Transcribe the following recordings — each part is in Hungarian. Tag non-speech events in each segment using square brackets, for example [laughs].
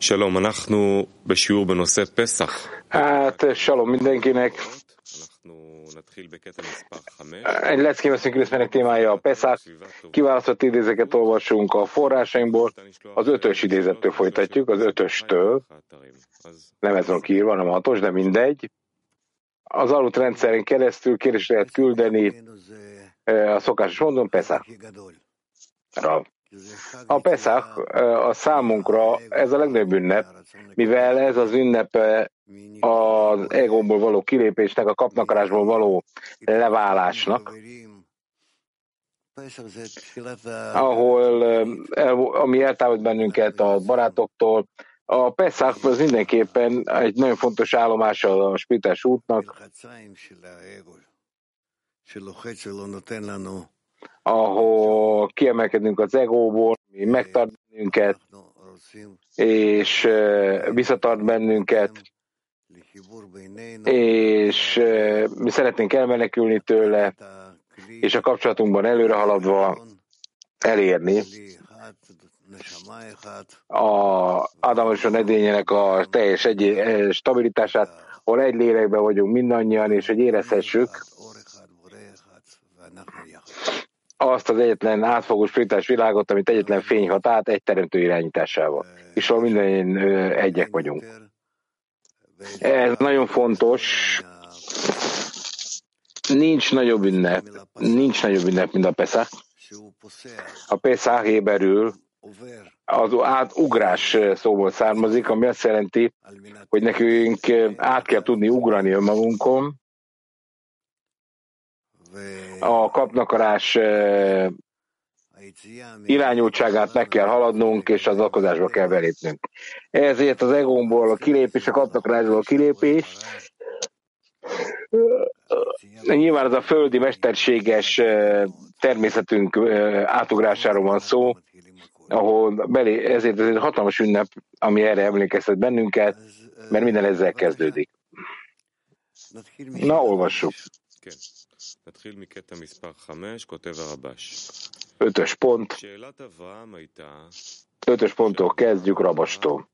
שלום, אנחנו בשיעור בנושא פסח. Hát, salom mindenkinek. אנחנו נתחיל בקטע מספר 5. Egy leckém veszünk részmenek témája a Peszach. Kiválasztott idézeket olvasunk a forrásainkból. Az ötös idézettől folytatjuk, az ötöstől. Nem ez van kiírva, hanem a hatos, de mindegy. Az alut rendszerén keresztül kérdést lehet küldeni eh, a szokásos módon Peszachra. A Peszach eh, a számunkra ez a legnagyobb ünnep, mivel ez az ünnepe az egóból való kilépésnek, a kapnakarásból való leválásnak, ahol ami eltávolt bennünket a barátoktól. A Pesach az mindenképpen egy nagyon fontos állomás a spitás útnak, ahol kiemelkedünk az egóból, mi megtart bennünket, és visszatart bennünket, és mi szeretnénk elmenekülni tőle, és a kapcsolatunkban előre haladva elérni. A Ádám és a edényének a teljes egy, eh, stabilitását, ahol egy lélekben vagyunk mindannyian, és hogy érezhessük azt az egyetlen átfogó spiritás világot, amit egyetlen fény hat át egy teremtő irányításával, és ahol minden egyek vagyunk. Ez nagyon fontos. Nincs nagyobb ünnep, nincs nagyobb ünnep, mint a Pesach. A Pesach éberül az átugrás szóból származik, ami azt jelenti, hogy nekünk át kell tudni ugrani önmagunkon, a kapnakarás irányultságát meg kell haladnunk, és az alkozásba kell belépnünk. Ezért az egómból a kilépés, a kapnakarásból a kilépés, nyilván ez a földi mesterséges természetünk átugrásáról van szó, ahol belé, ezért ez egy hatalmas ünnep, ami erre emlékeztet bennünket, mert minden ezzel kezdődik. Na, olvassuk. Ötös pont. Ötös ponttól kezdjük Rabastól.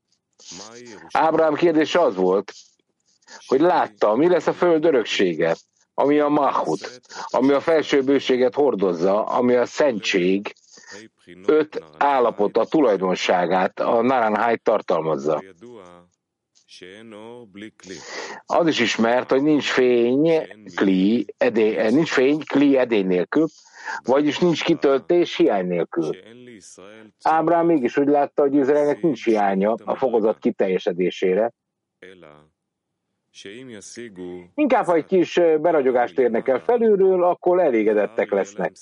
Ábrám kérdése az volt, hogy látta, mi lesz a föld öröksége, ami a Mahut, ami a felső bőséget hordozza, ami a szentség, öt állapota tulajdonságát, a Naranhai tartalmazza. Az is ismert, hogy nincs fény, kli, edény, nincs fény, kli edény nélkül, vagyis nincs kitöltés hiány nélkül. Ábrám mégis úgy látta, hogy Izraelnek nincs hiánya a fokozat kiteljesedésére. Inkább, ha egy kis beragyogást érnek el felülről, akkor elégedettek lesznek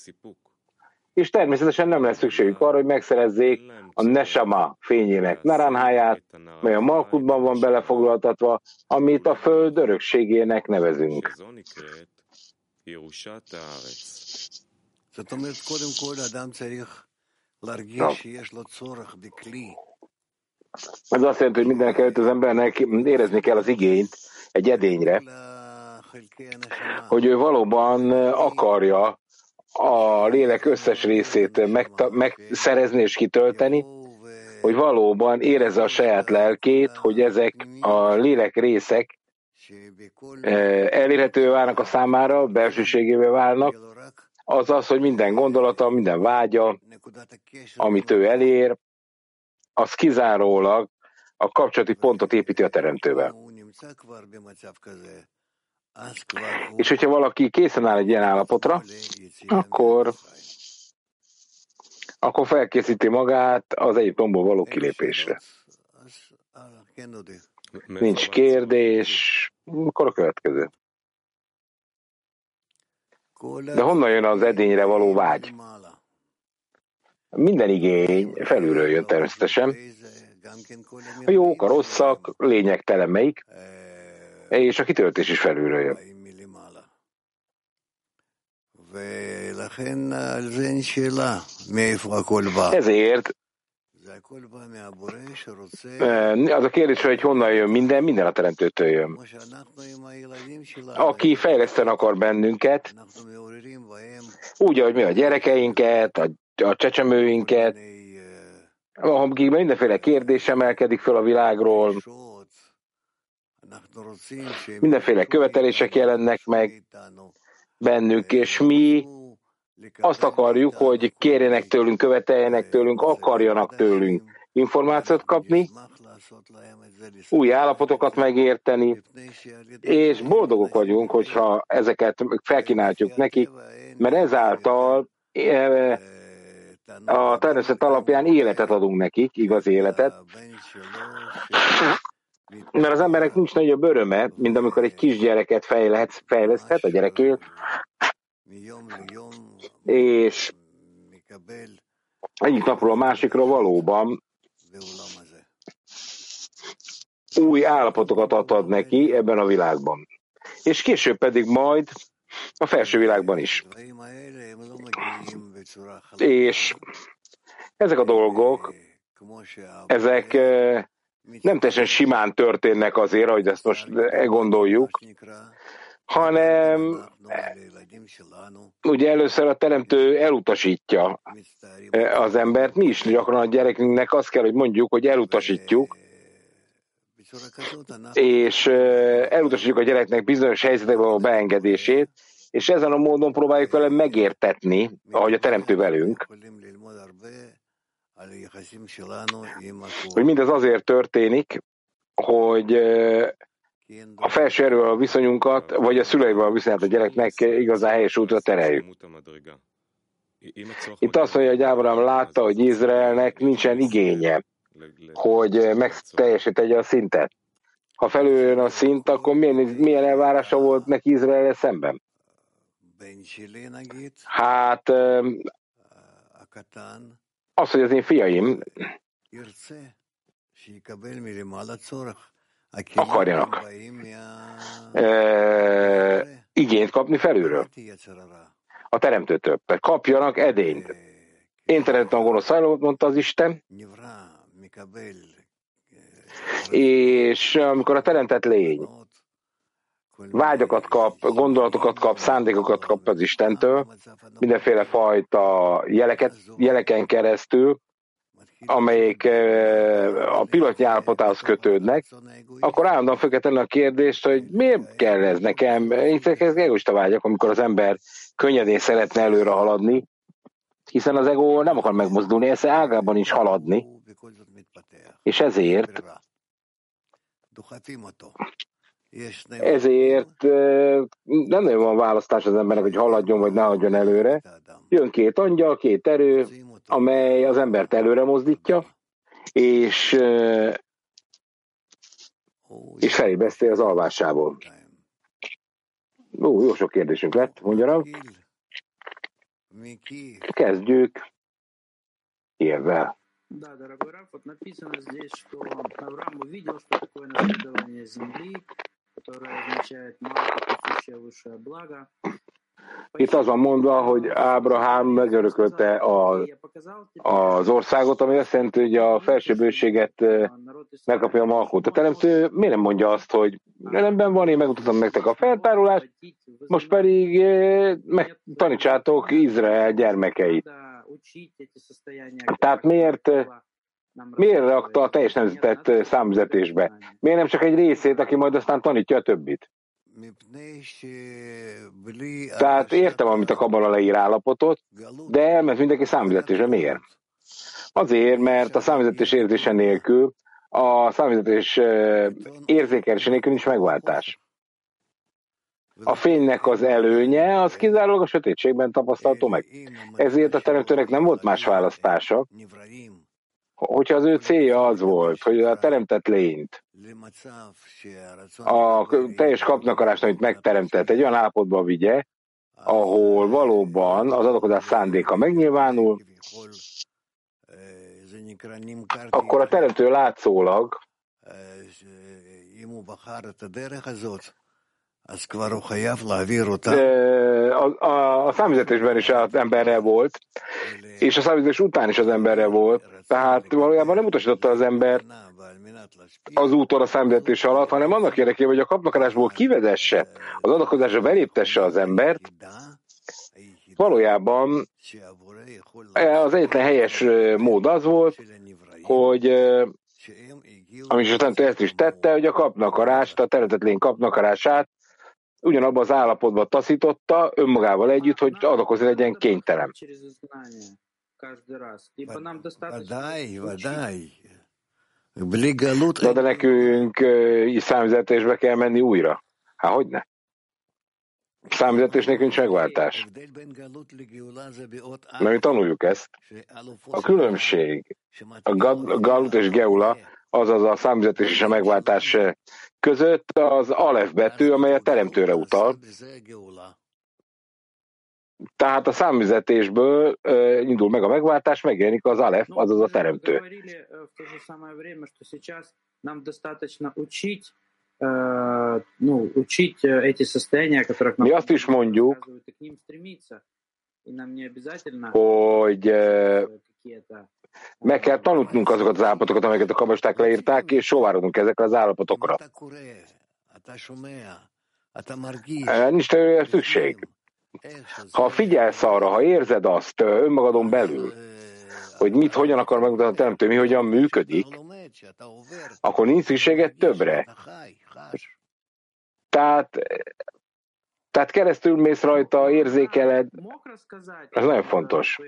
és természetesen nem lesz szükségük arra, hogy megszerezzék a Nesama fényének naranháját, mely a Malkutban van belefoglaltatva, amit a Föld örökségének nevezünk. Ez azt jelenti, hogy mindenek előtt az embernek érezni kell az igényt egy edényre, hogy ő valóban akarja a lélek összes részét megszerezni és kitölteni, hogy valóban érezze a saját lelkét, hogy ezek a lélek részek eh, elérhetővé válnak a számára, belsőségévé válnak, az az, hogy minden gondolata, minden vágya, amit ő elér, az kizárólag a kapcsolati pontot építi a teremtővel. És hogyha valaki készen áll egy ilyen állapotra, akkor, akkor felkészíti magát az Egyiptomból való kilépésre. Nincs kérdés, akkor a következő. De honnan jön az edényre való vágy? Minden igény felülről jön természetesen. A jók, a rosszak, lényegtelen melyik és a kitöltés is felülről jön. Ezért az a kérdés, hogy honnan jön minden, minden a teremtőtől jön. Aki fejleszteni akar bennünket, úgy, ahogy mi a gyerekeinket, a, a csecsemőinket, akikben mindenféle kérdés emelkedik föl a világról, mindenféle követelések jelennek meg bennük, és mi azt akarjuk, hogy kérjenek tőlünk, követeljenek tőlünk, akarjanak tőlünk információt kapni, új állapotokat megérteni, és boldogok vagyunk, hogyha ezeket felkínáljuk nekik, mert ezáltal eh, a természet alapján életet adunk nekik, igaz életet, mert az emberek nincs nagyobb öröme, mint amikor egy kisgyereket fejleszthet, fejleszthet a gyerekét, és egyik napról a másikra valóban új állapotokat adhat neki ebben a világban. És később pedig majd a felső világban is. És ezek a dolgok, ezek nem teljesen simán történnek azért, hogy ezt most gondoljuk, hanem ugye először a teremtő elutasítja az embert. Mi is gyakran a gyerekünknek azt kell, hogy mondjuk, hogy elutasítjuk, és elutasítjuk a gyereknek bizonyos helyzetekben a beengedését, és ezen a módon próbáljuk vele megértetni, ahogy a teremtő velünk, hogy mindez azért történik, hogy a felső erővel a viszonyunkat, vagy a szüleivel a viszonyát a gyereknek igazán helyes útra tereljük. Itt azt mondja, hogy Ábrahám látta, hogy Izraelnek nincsen igénye, hogy megteljesítje a szintet. Ha felüljön a szint, akkor milyen, milyen elvárása volt neki Izrael szemben? Hát az, hogy az én fiaim akarjanak e, igényt kapni felülről. A teremtőtől. Kapjanak edényt. Én teremtem a gonosz mondta az Isten, és amikor a teremtett lény vágyakat kap, gondolatokat kap, szándékokat kap az Istentől, mindenféle fajta jeleket, jeleken keresztül, amelyik a pillanatnyi állapotához kötődnek, akkor állandóan fel kell a kérdést, hogy miért kell ez nekem? Én ez egoista vágyak, amikor az ember könnyedén szeretne előre haladni, hiszen az ego nem akar megmozdulni, ez ágában is haladni, és ezért ezért nem nagyon van választás az embernek, hogy haladjon vagy ne haladjon előre. Jön két angyal, két erő, amely az embert előre mozdítja, és, és felébeszti az alvásából. Ó, jó sok kérdésünk lett, mondja Kezdjük évvel. Да, дорогой Раф, вот написано здесь, что Авраам увидел, что такое наследование земли, которое означает малое, присущее высшее благо, Itt az van mondva, hogy Ábrahám megörökölte a, az országot, ami azt jelenti, hogy a felső bőséget megkapja a malkót. A teremtő miért nem mondja azt, hogy rendben van, én megmutatom nektek a feltárulást, most pedig megtanítsátok Izrael gyermekeit. Tehát miért, miért rakta a teljes nemzetet számüzetésbe? Miért nem csak egy részét, aki majd aztán tanítja a többit? Tehát értem, amit a kabala leír állapotot, de elment mindenki számüzetésre. Miért? Azért, mert a számüzetés érzése nélkül, a számüzetés érzékelése nélkül nincs megváltás. A fénynek az előnye az kizárólag a sötétségben tapasztalható meg. Ezért a teremtőnek nem volt más választása, hogyha az ő célja az volt, hogy a teremtett lényt, a teljes kapnakarást, amit megteremtett, egy olyan állapotba vigye, ahol valóban az adakozás szándéka megnyilvánul, akkor a teremtő látszólag a, a, a számüzetésben is az emberre volt, és a számüzetés után is az emberre volt, tehát valójában nem utasította az ember az úton a számüzetés alatt, hanem annak érdekében, hogy a kapnakarásból kivezesse, az adakozásra beléptesse az embert, valójában az egyetlen helyes mód az volt, hogy ami is ezt is tette, hogy a kapnakarást, a területetlény kapnakarását ugyanabban az állapotban taszította önmagával együtt, hogy adakozni legyen kénytelen. De, de nekünk is számüzetésbe kell menni újra. Hát hogy ne? Számüzetés nekünk megváltás. Mert mi tanuljuk ezt. A különbség a Galut és Geula, azaz a számüzetés és a megváltás között az alef betű, amely a teremtőre utal. Tehát a számüzetésből uh, indul meg a megváltás, megjelenik az alef, azaz a teremtő. Mi azt is mondjuk, hogy meg kell tanulnunk azokat az állapotokat, amelyeket a kabasták leírták, és sóvárodunk ezekre az állapotokra. Nincs erre szükség. Ha figyelsz arra, ha érzed azt önmagadon belül, hogy mit, hogyan akar megmutatni a teremtő, mi hogyan működik, akkor nincs szükséged többre. Tehát, tehát keresztül mész rajta, érzékeled. Ez nagyon fontos.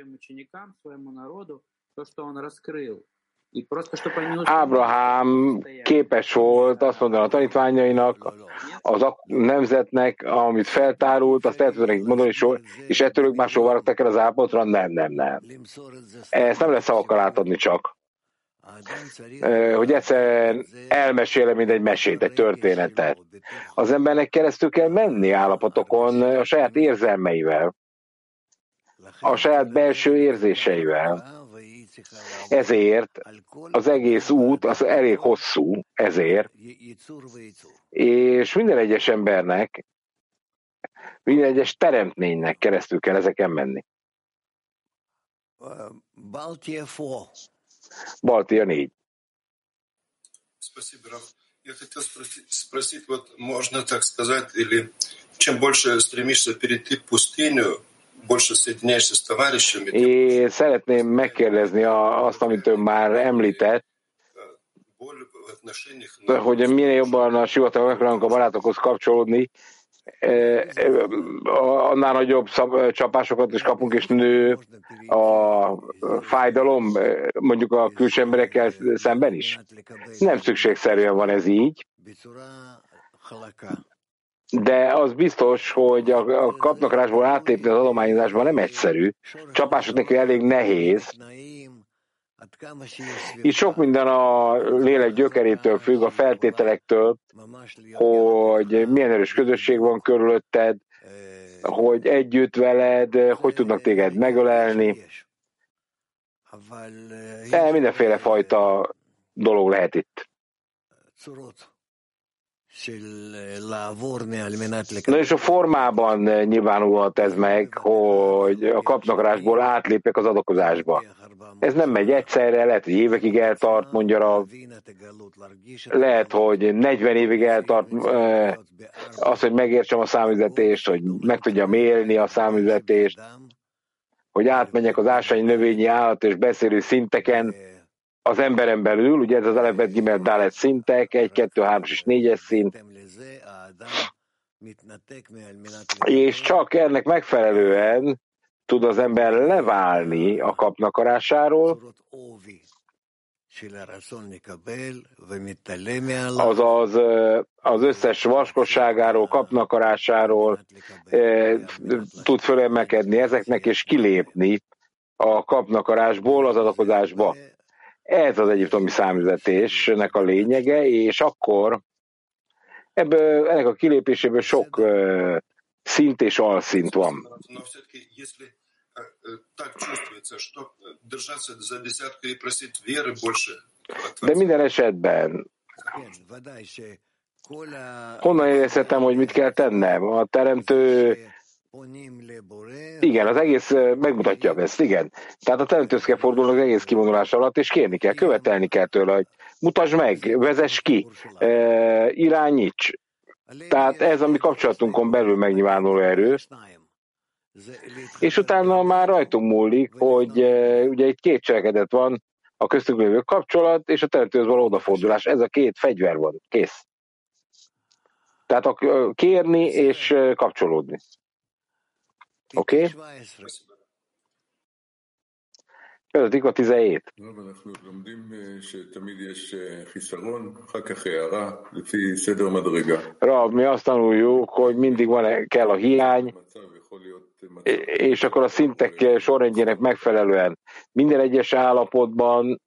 Ábrahám képes volt azt mondani a tanítványainak, az a nemzetnek, amit feltárult, azt el tudnak mondani, és ettől ők már sóvárogtak el az állapotra? Nem, nem, nem. Ezt nem lesz szavakkal átadni csak. Hogy egyszerűen elmesélem, mint egy mesét, egy történetet. Az embernek keresztül kell menni állapotokon a saját érzelmeivel, a saját belső érzéseivel ezért az egész út az elég hosszú, ezért, és minden egyes embernek, minden egyes teremtménynek keresztül kell ezeken menni. Baltia 4. Спасибо, Раф. Я хотел спросить, вот можно так сказать, или чем больше стремишься перейти пустыню, és szeretném megkérdezni azt, amit ön már említett, hogy minél jobban a sivatag megpróbálunk a barátokhoz kapcsolódni, annál nagyobb csapásokat is kapunk, és nő a fájdalom, mondjuk a külső emberekkel szemben is. Nem szükségszerűen van ez így de az biztos, hogy a, a kapnakrásból átlépni az adományozásban nem egyszerű. Csapások neki elég nehéz. Itt sok minden a lélek gyökerétől függ, a feltételektől, hogy milyen erős közösség van körülötted, hogy együtt veled, hogy tudnak téged megölelni. De mindenféle fajta dolog lehet itt. Na és a formában nyilvánulhat ez meg, hogy a kapnakrásból átlépek az adakozásba. Ez nem megy egyszerre, lehet, hogy évekig eltart, mondja a lehet, hogy 40 évig eltart az, hogy megértsem a számüzetést, hogy meg tudjam élni a számüzetést, hogy átmenjek az ásványi növényi állat és beszélő szinteken, az emberen belül, ugye ez az Elefet Gimel Dalet szintek, 1, 2, 3 és 4-es szint, és csak ennek megfelelően tud az ember leválni a kapnakarásáról, azaz az összes vaskosságáról, kapnakarásáról tud fölemelkedni ezeknek, és kilépni a kapnakarásból az adakozásba. Ez az egyiptomi számüzetésnek a lényege, és akkor ebből, ennek a kilépéséből sok uh, szint és alszint van. De minden esetben honnan érezhetem, hogy mit kell tennem? A teremtő igen, az egész megmutatja ezt, igen. Tehát a teremtőz kell fordulni az egész kivonulás alatt, és kérni kell, követelni kell tőle, hogy mutasd meg, vezess ki, irányíts. Tehát ez a mi kapcsolatunkon belül megnyilvánuló erő, és utána már rajtunk múlik, hogy ugye itt két cselekedet van, a köztük lévő kapcsolat és a teremtőhöz való odafordulás. Ez a két fegyver van. Kész. Tehát a kérni és kapcsolódni. Oké? Okay? Követik a 17. Rab, mi azt tanuljuk, hogy mindig van, kell a hiány, és akkor a szintek sorrendjének megfelelően minden egyes állapotban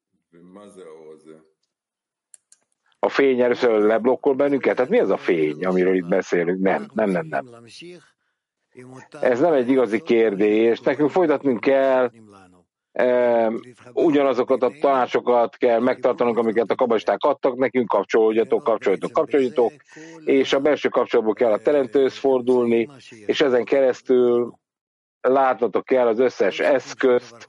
a fény először leblokkol bennünket? Tehát mi az a fény, amiről itt beszélünk? Nem, nem, nem, nem. Ez nem egy igazi kérdés. Nekünk folytatnunk kell, ugyanazokat a tanácsokat kell megtartanunk, amiket a kabalisták adtak nekünk, kapcsolódjatok, kapcsoljatok, kapcsoljatok, és a belső kapcsolatból kell a teremtőhöz fordulni, és ezen keresztül látnotok kell az összes eszközt,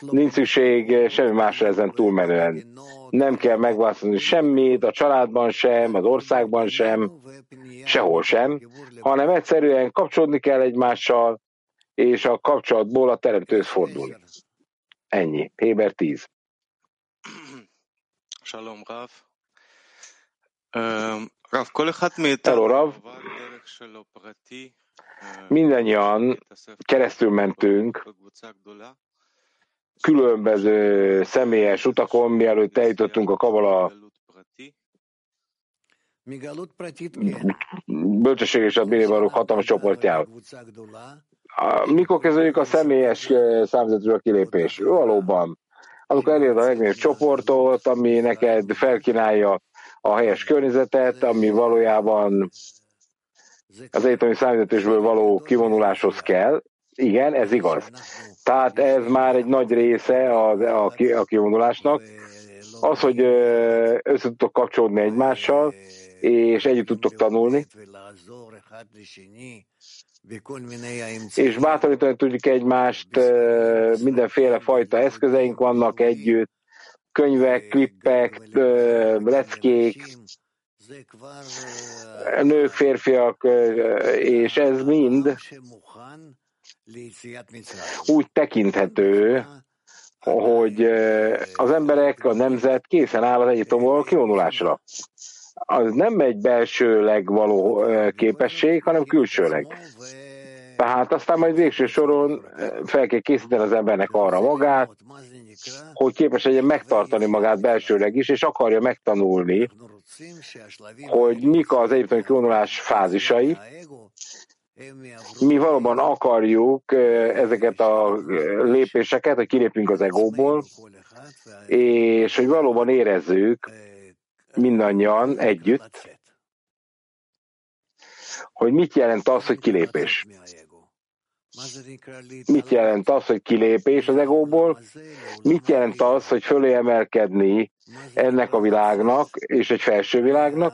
Nincs szükség semmi másra ezen túlmenően. Nem kell megváltozni semmit, a családban sem, az országban sem, sehol sem, hanem egyszerűen kapcsolódni kell egymással, és a kapcsolatból a teremtőhöz fordulni. Ennyi. Héber 10. Shalom, Rav. Rav, Hello, Rav. Mindennyian keresztül mentünk különböző személyes utakon, mielőtt eljutottunk a Kabala bölcsesség és a Bélébarok hatalmas csoportjához. Mikor kezdődik a személyes számzetről a kilépés? Valóban. Amikor eléred a legnagyobb csoportot, ami neked felkínálja a helyes környezetet, ami valójában az egyetemi számítatásból való kivonuláshoz kell. Igen, ez igaz. Tehát ez már egy nagy része a, a, a kivonulásnak. Az, hogy össze tudtok kapcsolódni egymással, és együtt tudtok tanulni, és bátorítani tudjuk egymást, mindenféle fajta eszközeink vannak együtt, könyvek, klippek, leckék, nők, férfiak, és ez mind úgy tekinthető, hogy az emberek, a nemzet készen áll az egyetomból kivonulásra. Az nem egy belsőleg való képesség, hanem külsőleg. Tehát aztán majd végső soron fel kell készíteni az embernek arra magát, hogy képes legyen megtartani magát belsőleg is, és akarja megtanulni, hogy mik az egyiptomi kivonulás fázisai. Mi valóban akarjuk ezeket a lépéseket, hogy kilépünk az egóból, és hogy valóban érezzük mindannyian együtt, hogy mit jelent az, hogy kilépés. Mit jelent az, hogy kilépés az egóból? Mit jelent az, hogy fölé emelkedni ennek a világnak és egy felső világnak?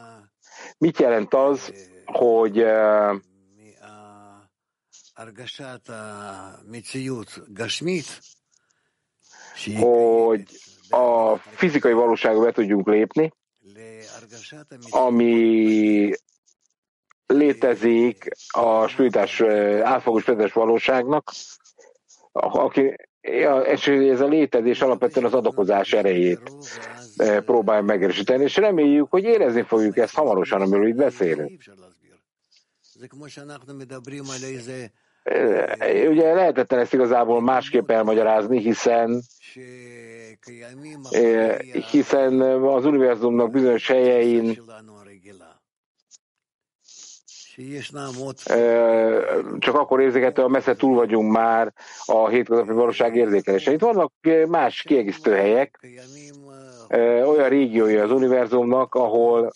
Mit jelent az, hogy hogy a fizikai valóságba be tudjunk lépni, ami létezik a spiritás, átfogó spiritás valóságnak, aki, és ez a létezés alapvetően az adakozás erejét próbálja megerősíteni, és reméljük, hogy érezni fogjuk ezt hamarosan, amiről itt beszélünk. Ugye lehetetlen ezt igazából másképp elmagyarázni, hiszen hiszen az univerzumnak bizonyos helyein csak akkor érzékelhető, ha messze túl vagyunk már a hétköznapi valóság érzékelése. Itt vannak más kiegészítő helyek, olyan régiói az univerzumnak, ahol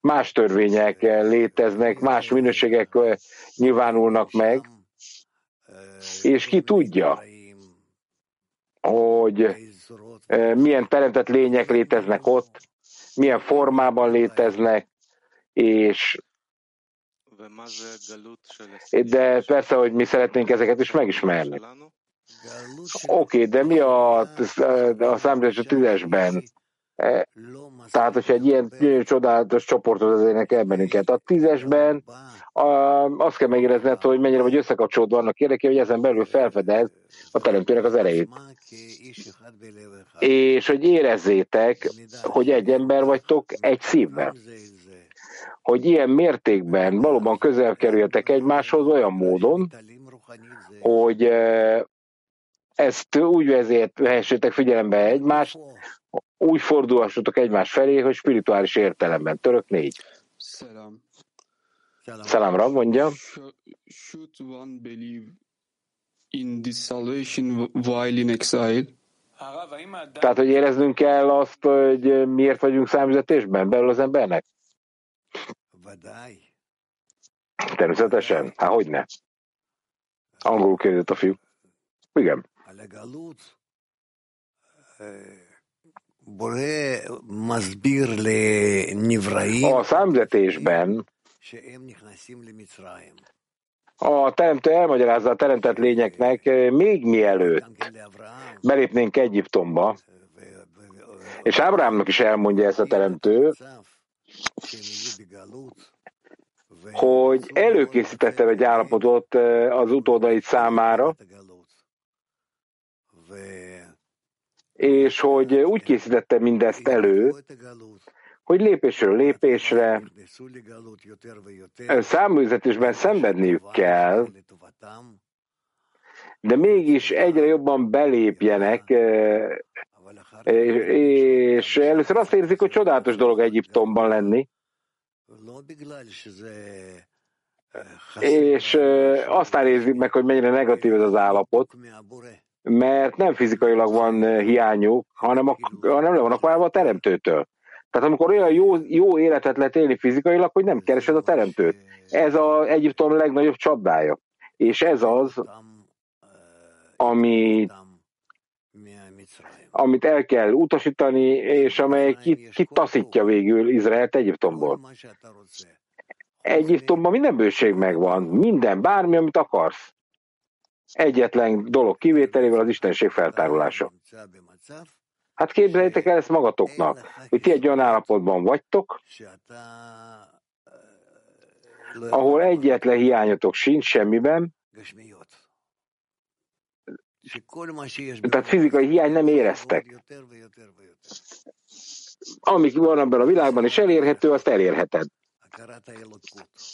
más törvények léteznek, más minőségek nyilvánulnak meg, és ki tudja, hogy milyen teremtett lények léteznek ott, milyen formában léteznek, és de persze, hogy mi szeretnénk ezeket is megismerni. Oké, okay, de mi a, a számítás a tízesben? Tehát, hogyha egy ilyen csodálatos csoportot vezérnek el bennünket. A tízesben a, azt kell megérezned, hogy mennyire vagy összekapcsolódva annak érdekében, hogy ezen belül felfedez a teremtőnek az erejét. És hogy érezzétek, hogy egy ember vagytok egy szívben. Hogy ilyen mértékben valóban közel kerüljetek egymáshoz olyan módon, hogy ezt úgy vezért vehessétek figyelembe egymást, úgy fordulhassatok egymás felé, hogy spirituális értelemben. Török négy. Szelam. Szelamra, mondja. Should one believe in this salvation while in exile? Tehát, hogy éreznünk kell azt, hogy miért vagyunk számüzetésben belül az embernek? Természetesen. Hát hogy ne? Angolul kérdezett a fiú. Igen. A számzetésben a teremtő elmagyarázza a teremtett lényeknek még mielőtt belépnénk Egyiptomba, és Ábrámnak is elmondja ezt a teremtő, hogy előkészítette egy állapotot az utódait számára, és hogy úgy készítette mindezt elő, hogy lépésről lépésre száműzetésben szenvedniük kell, de mégis egyre jobban belépjenek, és először azt érzik, hogy csodálatos dolog Egyiptomban lenni, és aztán érzik meg, hogy mennyire negatív ez az állapot, mert nem fizikailag van hiányuk, hanem, a, hanem le vannak válva a teremtőtől. Tehát amikor olyan jó, jó életet lehet élni fizikailag, hogy nem keresed a teremtőt. Ez az Egyiptom legnagyobb csapdája. És ez az, ami, amit el kell utasítani, és amely kitaszítja végül Izraelt Egyiptomból. Egyiptomban minden bőség megvan, minden, bármi, amit akarsz. Egyetlen dolog kivételével az Istenség feltárulása. Hát képzeljétek el ezt magatoknak, hogy ti egy olyan állapotban vagytok, ahol egyetlen hiányotok sincs semmiben, tehát fizikai hiány nem éreztek. Amik van ebben a világban és elérhető, azt elérheted.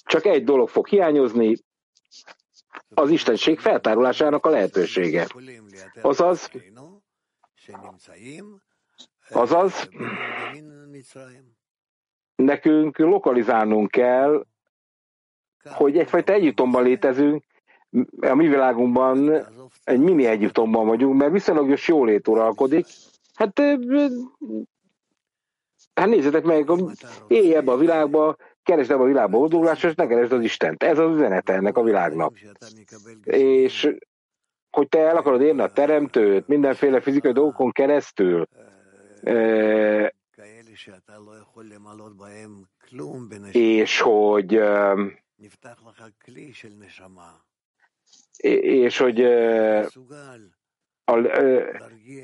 Csak egy dolog fog hiányozni, az Istenség feltárulásának a lehetősége. Azaz, azaz, nekünk lokalizálnunk kell, hogy egyfajta Egyiptomban létezünk, a mi világunkban egy mini Egyiptomban vagyunk, mert viszonylag jólét uralkodik. Hát, hát nézzétek meg, élj ebbe a világba, keresd ebbe a világba boldogulásra, és ne keresd az Istent. Ez az üzenete ennek a világnak. És hogy te el akarod érni a teremtőt mindenféle fizikai dolgokon keresztül, és hogy és hogy a,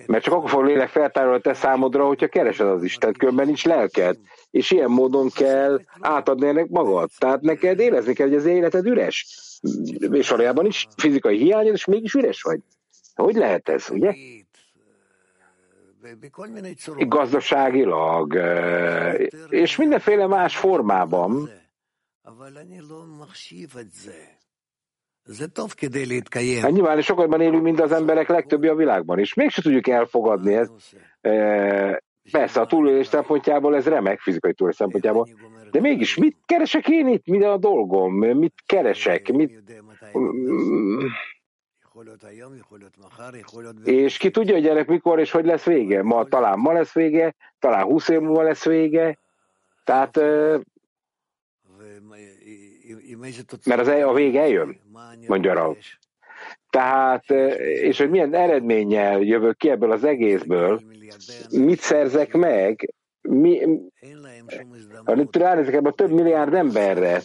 mert csak akkor fog lélek feltárolni te számodra, hogyha keresed az Istent, különben nincs lelked. És ilyen módon kell átadni ennek magad. Tehát neked érezni kell, hogy az életed üres. És valójában is fizikai hiányod, és mégis üres vagy. Hogy lehet ez, ugye? Gazdaságilag, és mindenféle más formában. Hát nyilván sokakban élünk, mint az emberek legtöbbi a világban, és mégsem tudjuk elfogadni ezt. Persze a túlélés szempontjából ez remek, fizikai túlélés szempontjából, de mégis mit keresek én itt? Mi a dolgom? Mit keresek? Mit... És ki tudja, hogy ennek mikor és hogy lesz vége? Ma talán ma lesz vége, talán húsz év múlva lesz vége. Tehát, mert az, a vége eljön, mondja Rav. Tehát, és hogy milyen eredménnyel jövök ki ebből az egészből, mit szerzek meg, mi, ránézek a több milliárd emberre,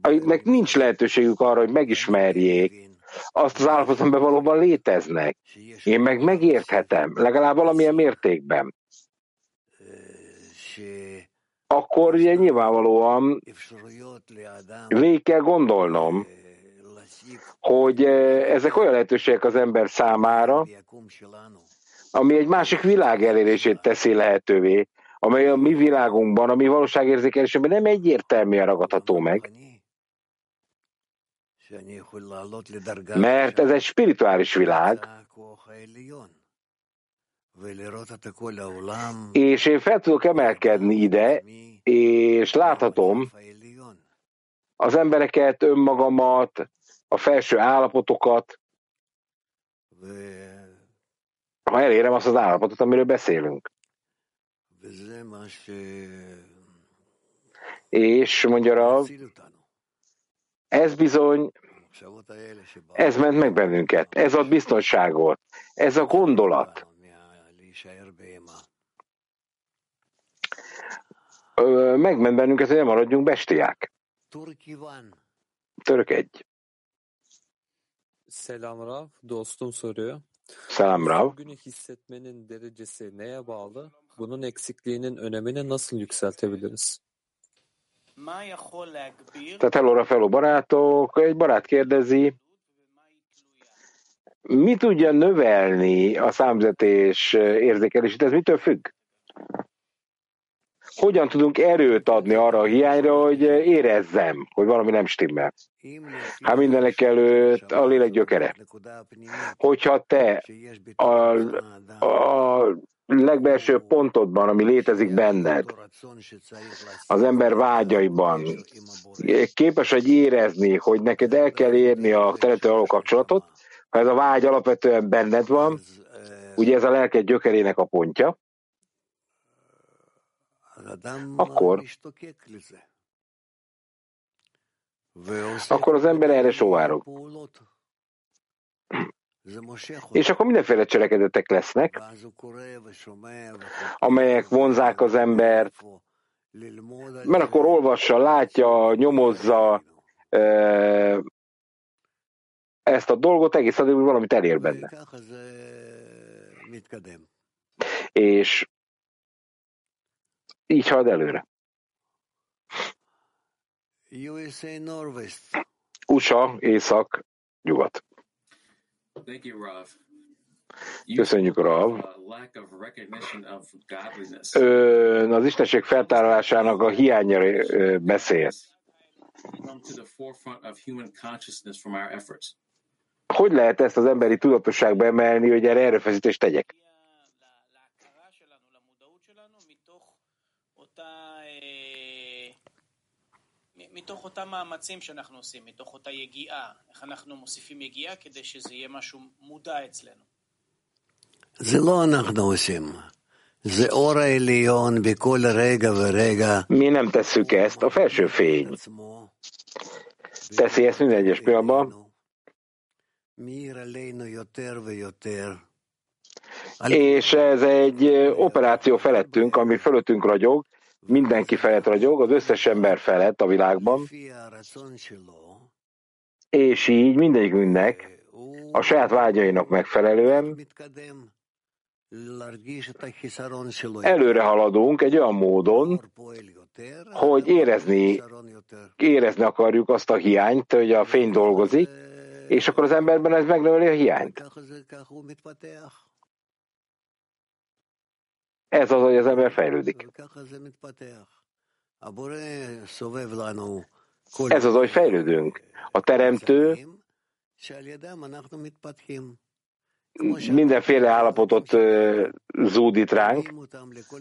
akiknek nincs lehetőségük arra, hogy megismerjék azt az állapotot, amiben valóban léteznek. Én meg megérthetem, legalább valamilyen mértékben. Akkor ugye nyilvánvalóan végig kell gondolnom, hogy ezek olyan lehetőségek az ember számára, ami egy másik világ elérését teszi lehetővé, amely a mi világunkban, a mi valóságérzékelésünkben nem egyértelműen ragadható meg, mert ez egy spirituális világ, és én fel tudok emelkedni ide, és láthatom az embereket, önmagamat, a felső állapotokat, ha elérem azt az állapotot, amiről beszélünk. És mondja Rav, ez bizony, ez ment meg bennünket, ez ad biztonságot, ez a gondolat. Megment bennünket, hogy nem maradjunk bestiák. Török egy. Selam Rav, dostum soruyor. Selam Rav. Bugünü hissetmenin derecesi neye bağlı? Bunun eksikliğinin önemini nasıl yükseltebiliriz? Tehát hello fellow barátok, egy barát kérdezi, mi tudja növelni a számzetés érzékelését, ez mitől függ? Hogyan tudunk erőt adni arra a hiányra, hogy érezzem, hogy valami nem stimmel? Hát mindenek előtt a lélek gyökere. Hogyha te a, a legbelső pontodban, ami létezik benned, az ember vágyaiban, képes vagy érezni, hogy neked el kell érni a teremtő való kapcsolatot, ha ez a vágy alapvetően benned van, ugye ez a lelked gyökerének a pontja, akkor, akkor az ember erre sóvárog. És akkor mindenféle cselekedetek lesznek, amelyek vonzák az embert, mert akkor olvassa, látja, nyomozza ezt a dolgot egész addig, valamit elér benne. És így halad előre. USA, észak, nyugat. Köszönjük, Rav. Ön az istenség feltárásának a hiányra beszél. Hogy lehet ezt az emberi tudatosságba emelni, hogy erre erőfeszítést tegyek? מתוך אותם מאמצים שאנחנו עושים, מתוך אותה יגיעה, איך אנחנו מוסיפים יגיעה כדי שזה יהיה משהו מודע אצלנו. זה לא אנחנו עושים. זה אור העליון בכל רגע ורגע. Mi nem tesszük ezt, a felső fény. Teszi ezt minden egyes pillanatban. És ez egy operáció felettünk, ami fölöttünk ragyog, mindenki felett ragyog, az összes ember felett a világban, és így mindegyikünknek a saját vágyainak megfelelően előre haladunk egy olyan módon, hogy érezni, érezni akarjuk azt a hiányt, hogy a fény dolgozik, és akkor az emberben ez megnöveli a hiányt. Ez az, hogy az ember fejlődik. Ez az, hogy fejlődünk. A teremtő mindenféle állapotot zúdít ránk,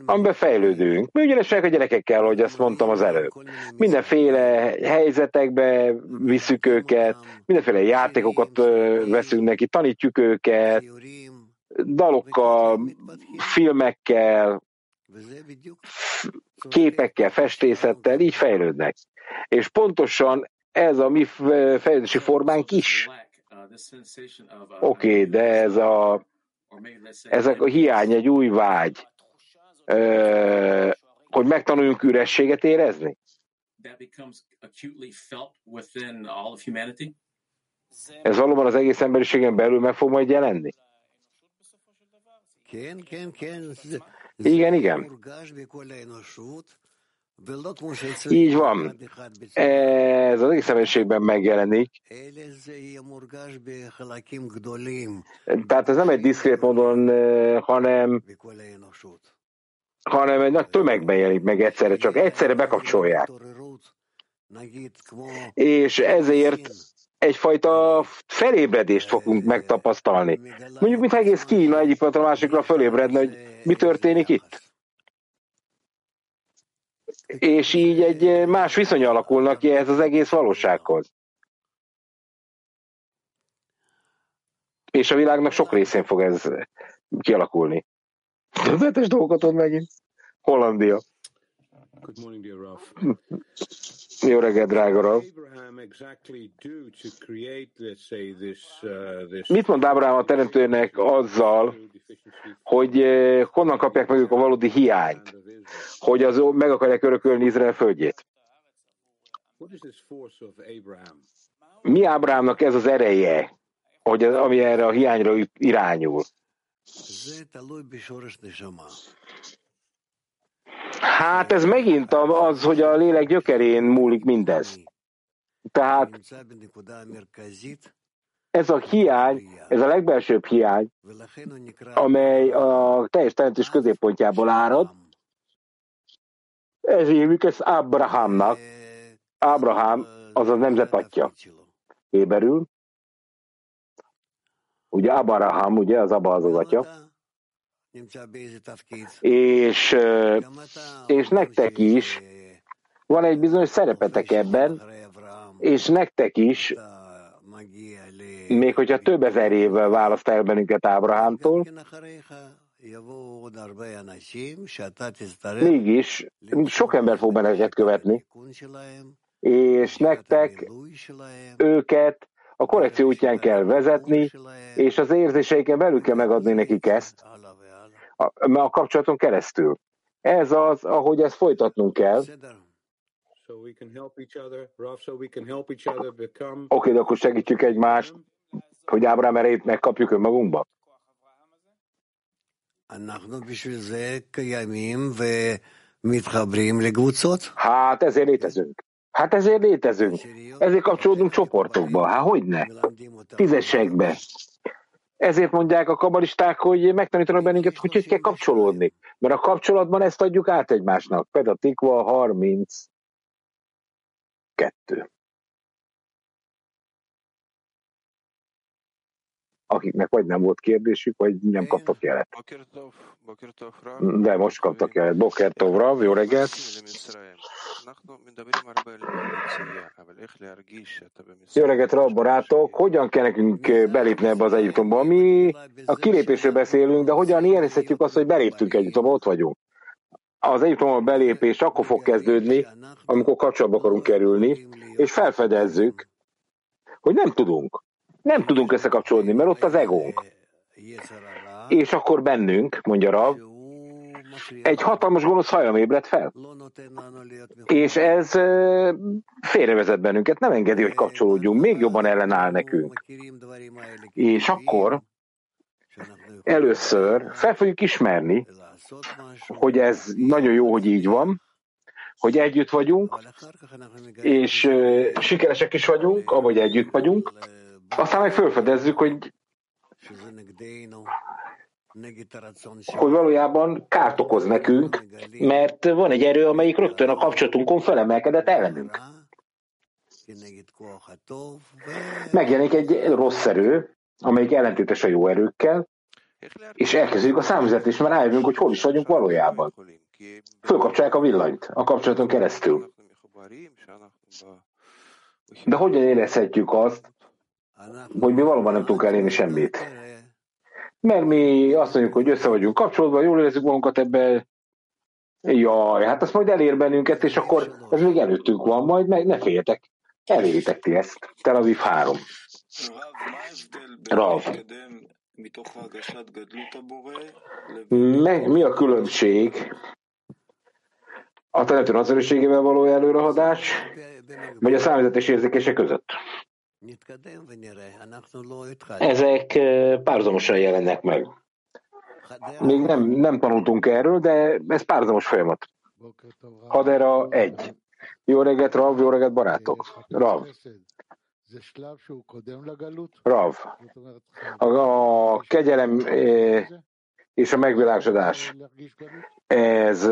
amiben fejlődünk. Mi ugyanesek a gyerekekkel, ahogy azt mondtam az előbb. Mindenféle helyzetekbe visszük őket, mindenféle játékokat veszünk neki, tanítjuk őket, dalokkal, filmekkel, képekkel, festészettel, így fejlődnek. És pontosan ez a mi fejlődési formánk is. Oké, okay, de ez a, ezek a hiány, egy új vágy, hogy megtanuljunk ürességet érezni. Ez valóban az egész emberiségen belül meg fog majd jelenni? Igen, igen. Így van. Ez az egész személyiségben megjelenik. Tehát ez nem egy diszkrét módon, hanem, hanem egy nagy tömegben jelenik meg egyszerre, csak egyszerre bekapcsolják. És ezért egyfajta felébredést fogunk megtapasztalni. Mondjuk, mint egész Kína egyik a másikra fölébredne, hogy mi történik itt. És így egy más viszony alakulnak ki ehhez az egész valósághoz. És a világnak sok részén fog ez kialakulni. Többletes dolgokat ad megint. Hollandia. Good morning, dear Ralph. [laughs] Jó reggelt, drága Rav. Uh, Mit mond Ábrahám a teremtőnek azzal, hogy eh, honnan kapják meg ők a valódi hiányt, hogy az meg akarják örökölni Izrael földjét? Mi Ábrahámnak ez az ereje, hogy az, ami erre a hiányra irányul? Hát ez megint az, hogy a lélek gyökerén múlik mindez. Tehát ez a hiány, ez a legbelsőbb hiány, amely a teljes teremtés középpontjából árad, ez hívjuk ezt Ábrahámnak. Ábrahám az a nemzet atya. Éberül. Ugye Abraham, ugye, az Abba az az atya. És, és nektek is van egy bizonyos szerepetek ebben, és nektek is, még hogyha több ezer évvel választ el bennünket Ábrahámtól, mégis sok ember fog benneket követni, és nektek őket a korrekció útján kell vezetni, és az érzéseiken belül kell megadni nekik ezt, a, a kapcsolaton keresztül. Ez az, ahogy ezt folytatnunk kell. Oké, okay, de akkor segítjük egymást, hogy Ábrám erejét megkapjuk önmagunkba. Hát ezért létezünk. Hát ezért létezünk. Ezért kapcsolódunk csoportokba. Hát hogy ne? Tízesekbe. Ezért mondják a kabalisták, hogy megtanítanak bennünket, hogy hogy kell kapcsolódni. Mert a kapcsolatban ezt adjuk át egymásnak. Például Tikva 32. akiknek vagy nem volt kérdésük, vagy nem kaptak jelet. De most kaptak jelet. Bokertov Rav, jó reggelt! Jó reggelt, Rav barátok! Hogyan kell nekünk belépni ebbe az Egyiptomba? Mi a kilépésről beszélünk, de hogyan érezhetjük azt, hogy beléptünk Egyiptomba, ott vagyunk? Az Egyiptomba belépés akkor fog kezdődni, amikor kapcsolatba akarunk kerülni, és felfedezzük, hogy nem tudunk. Nem tudunk összekapcsolódni, mert ott az egónk. És akkor bennünk, mondja Rav, egy hatalmas gonosz hajam ébred fel. És ez félrevezet bennünket, nem engedi, hogy kapcsolódjunk, még jobban ellenáll nekünk. És akkor először fel fogjuk ismerni, hogy ez nagyon jó, hogy így van, hogy együtt vagyunk, és sikeresek is vagyunk, ahogy együtt vagyunk, aztán meg felfedezzük, hogy hogy valójában kárt okoz nekünk, mert van egy erő, amelyik rögtön a kapcsolatunkon felemelkedett ellenünk. Megjelenik egy rossz erő, amelyik ellentétes a jó erőkkel, és elkezdjük a számüzetést, mert rájövünk, hogy hol is vagyunk valójában. Fölkapcsolják a villanyt a kapcsolaton keresztül. De hogyan érezhetjük azt, hogy mi valóban nem tudunk elérni semmit. Mert mi azt mondjuk, hogy össze vagyunk kapcsolódva, jól érezzük magunkat ebbe, jaj, hát azt majd elér bennünket, és akkor ez még előttünk van, majd meg ne féljetek, eléritek ti ezt. Tel Aviv 3. Rav. mi a különbség a teremtő nagyszerűségével való előrehadás, vagy a számítatos érzékese között? Ezek párhuzamosan jelennek meg. Még nem, nem tanultunk erről, de ez párhuzamos folyamat. Hadera egy. Jó reggelt, Rav, jó reggelt, barátok. Rav. Rav. A, a kegyelem és a megvilágosodás. Ez,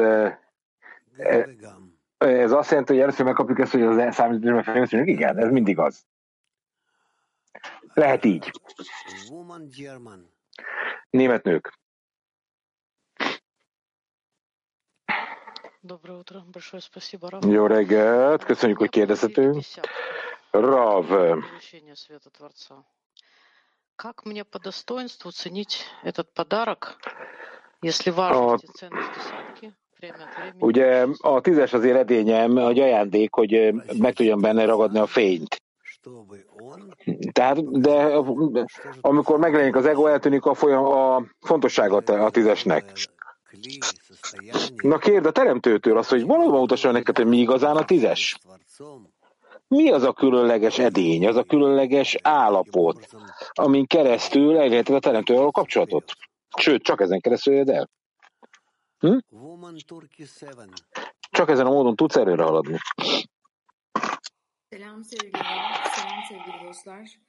ez azt jelenti, hogy először megkapjuk ezt, hogy az számításban fejlesztünk? Igen, ez mindig az. Lehet így. Német nők. Jó reggelt, köszönjük, hogy kérdezhetünk. Rav. Как мне по достоинству ценить этот подарок, если важность и ценность десятки Ugye a tízes azért edényem, egy ajándék, hogy meg tudjam benne ragadni a fényt. Tehát, de amikor megjelenik az ego, eltűnik a, folyam, a fontossága a tízesnek. Na kérd a teremtőtől azt, hogy valóban mutasson neked, hogy mi igazán a tízes. Mi az a különleges edény, az a különleges állapot, amin keresztül elérheted a teremtővel a kapcsolatot? Sőt, csak ezen keresztül éred el. Hm? Csak ezen a módon tudsz előre haladni. Selam sevgili, dostlar.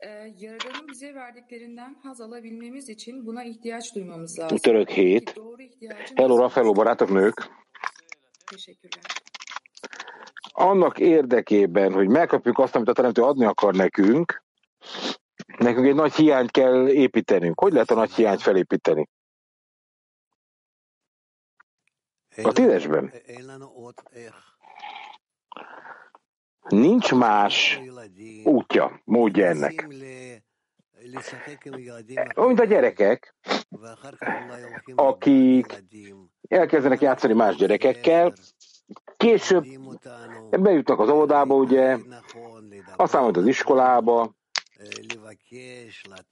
Ee, Yaradan'ın bize verdiklerinden haz alabilmemiz için buna ihtiyaç duymamız lazım. Török hét. Hello, Rafaelo, barátok, nők. Teşekkürler. Annak érdekében, hogy megkapjuk azt, amit a teremtő adni akar nekünk, nekünk egy nagy hiányt kell építenünk. Hogy lehet a nagy hiányt felépíteni? A tízesben. Nincs más útja, módja ennek. Mint a gyerekek, akik elkezdenek játszani más gyerekekkel, később bejutnak az óvodába, ugye, aztán majd az iskolába.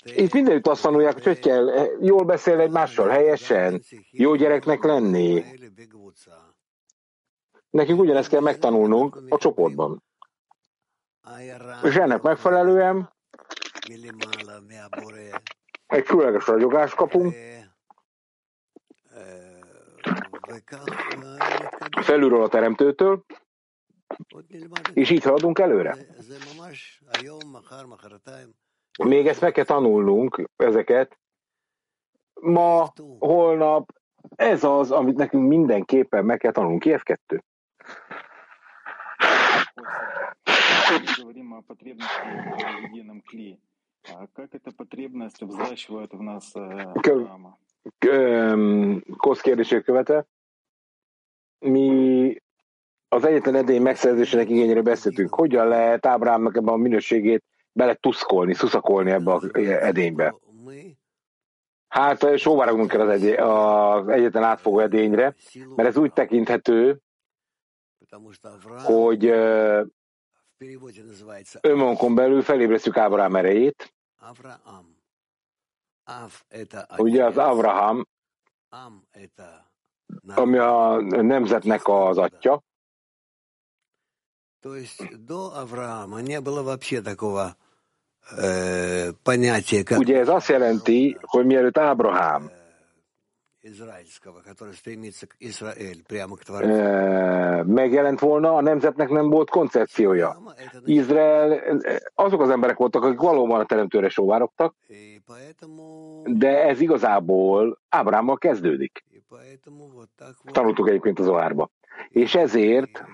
Itt mindenütt azt tanulják, hogy hogy kell jól beszélni egymással, helyesen, jó gyereknek lenni. Nekünk ugyanezt kell megtanulnunk a csoportban. És ennek megfelelően egy különleges ragyogást kapunk, felülről a teremtőtől, és így haladunk előre. Még ezt meg kell tanulnunk, ezeket. Ma, holnap, ez az, amit nekünk mindenképpen meg kell tanulnunk. Kiev 2 говорим о потребности в едином клее. А как эта потребность взращивает в нас Авраама? Kosz kérdését követve. Mi az egyetlen edény megszerzésének igényéről beszéltünk. Hogyan lehet Ábrámnak ebben a minőségét bele tuszkolni, szuszakolni ebbe az edénybe? Hát sóváragnunk kell az, egy, az egyetlen átfogó edényre, mert ez úgy tekinthető, hogy önmagunkon belül felébresztjük Ábrám erejét. Ugye az Abraham, ami a nemzetnek az atya. Ugye ez azt jelenti, hogy mielőtt Ábrahám megjelent volna, a nemzetnek nem volt koncepciója. Izrael, azok az emberek voltak, akik valóban a teremtőre sóvárogtak, de ez igazából Ábrámmal kezdődik. Tanultuk egyébként az Oárba. És ezért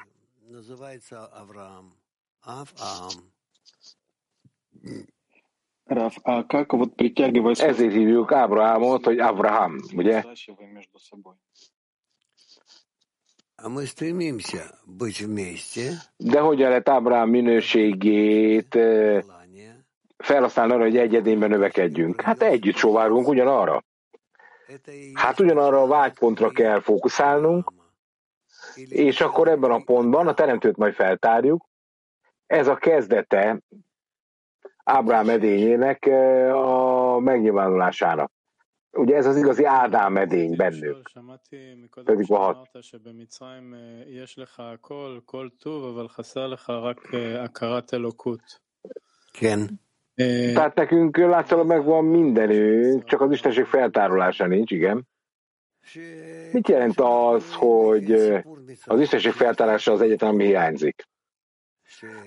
Раф, а как вот притягиваясь... Ezért hívjuk Ábrahámot, hogy Abraham, ugye? между собой. De hogyan lehet Ábrahám minőségét felhasználni arra, hogy egyedénben növekedjünk? Hát együtt sovárunk ugyanarra. Hát ugyanarra a vágypontra kell fókuszálnunk, és akkor ebben a pontban a teremtőt majd feltárjuk. Ez a kezdete Ábrám edényének a megnyilvánulásának. Ugye ez az igazi Ádám edény bennük. Pedig a hat. Ken. Tehát nekünk látszólag megvan mindenünk, csak az Istenség feltárolása nincs, igen. Mit jelent az, hogy az Istenség feltárása az egyetlen, ami hiányzik?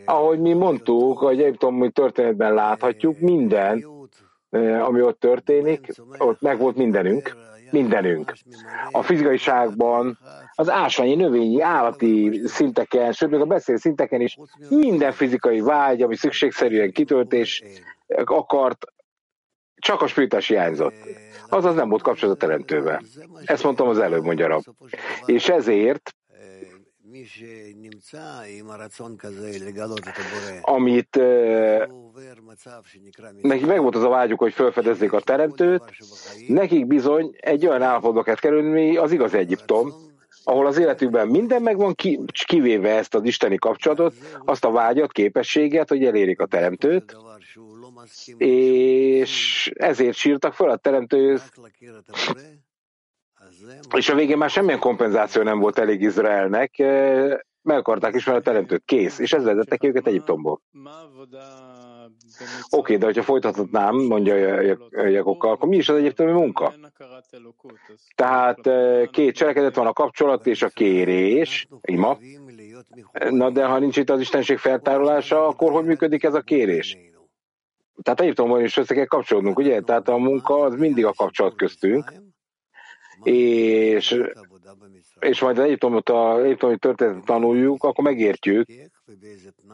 Ahogy mi mondtuk, hogy Egyiptomi történetben láthatjuk, minden, ami ott történik, ott meg volt mindenünk, mindenünk. A fizikaiságban, az ásványi, növényi, állati szinteken, sőt, még a beszél szinteken is minden fizikai vágy, ami szükségszerűen kitöltés akart, csak a spiritás hiányzott. Azaz nem volt kapcsolat a teremtővel. Ezt mondtam az előbb, mondja És ezért amit neki meg volt az a vágyuk, hogy felfedezzék a teremtőt, nekik bizony egy olyan állapotba kell kerülni, az igaz Egyiptom, ahol az életükben minden megvan, kivéve ezt az isteni kapcsolatot, azt a vágyat, képességet, hogy elérik a teremtőt, és ezért sírtak fel a teremtőhöz, és a végén már semmilyen kompenzáció nem volt elég Izraelnek, meg akarták ismerni a teremtőt, kész, és ez vezette ki őket Egyiptomból. Oké, de hogyha folytathatnám, mondja Jakokkal, akkor mi is az egyiptomi munka? Tehát két cselekedet van a kapcsolat és a kérés, ima. Na de ha nincs itt az Istenség feltárolása, akkor hogy működik ez a kérés? Tehát Egyiptomban is össze kell kapcsolódnunk, ugye? Tehát a munka az mindig a kapcsolat köztünk, és, és majd az egyiptomi történetet tanuljuk, akkor megértjük,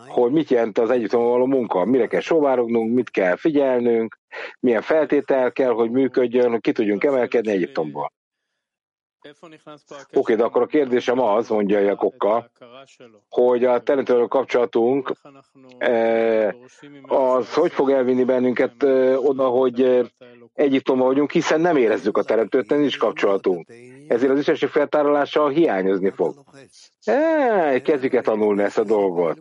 hogy mit jelent az Egyiptomban való munka, mire kell sovárognunk, mit kell figyelnünk, milyen feltétel kell, hogy működjön, hogy ki tudjunk emelkedni Egyiptomból. Oké, de akkor a kérdésem az, mondja Jakokka, hogy a teremtőről kapcsolatunk eh, az hogy fog elvinni bennünket eh, oda, hogy eh, Egyiptomban vagyunk, hiszen nem érezzük a teremtőt, nem nincs kapcsolatunk. Ezért az istenség feltárolása hiányozni fog. E, kezdjük el tanulni ezt a dolgot.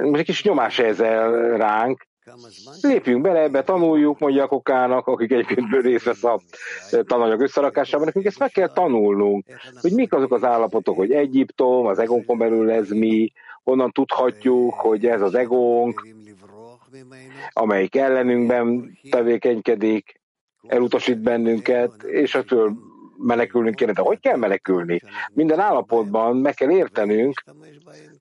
Most egy kis nyomás ezzel ránk, Lépjünk bele ebbe, tanuljuk, mondja a kokának, akik egyébként részt vesz a tananyag összerakásában, nekünk ezt meg kell tanulnunk, hogy mik azok az állapotok, hogy Egyiptom, az egónkon belül ez mi, honnan tudhatjuk, hogy ez az egónk, amelyik ellenünkben tevékenykedik, elutasít bennünket, és attól menekülnünk kéne. De hogy kell menekülni? Minden állapotban meg kell értenünk,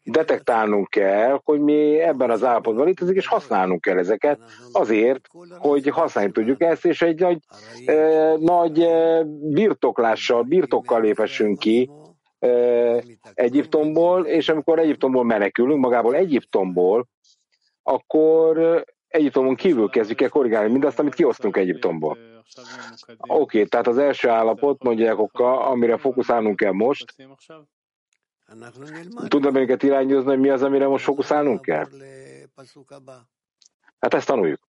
detektálnunk kell, hogy mi ebben az állapotban létezik, és használnunk kell ezeket azért, hogy használni tudjuk ezt, és egy nagy, eh, nagy eh, birtoklással, birtokkal lépessünk ki eh, Egyiptomból, és amikor Egyiptomból menekülünk, magából Egyiptomból, akkor Egyiptomon kívül kezdjük el korrigálni mindazt, amit kiosztunk Egyiptomból. Oké, okay, tehát az első állapot, mondják oka, amire fókuszálnunk kell most, Tudna bennünket irányozni, hogy mi az, amire most fókuszálnunk kell? Hát ezt tanuljuk.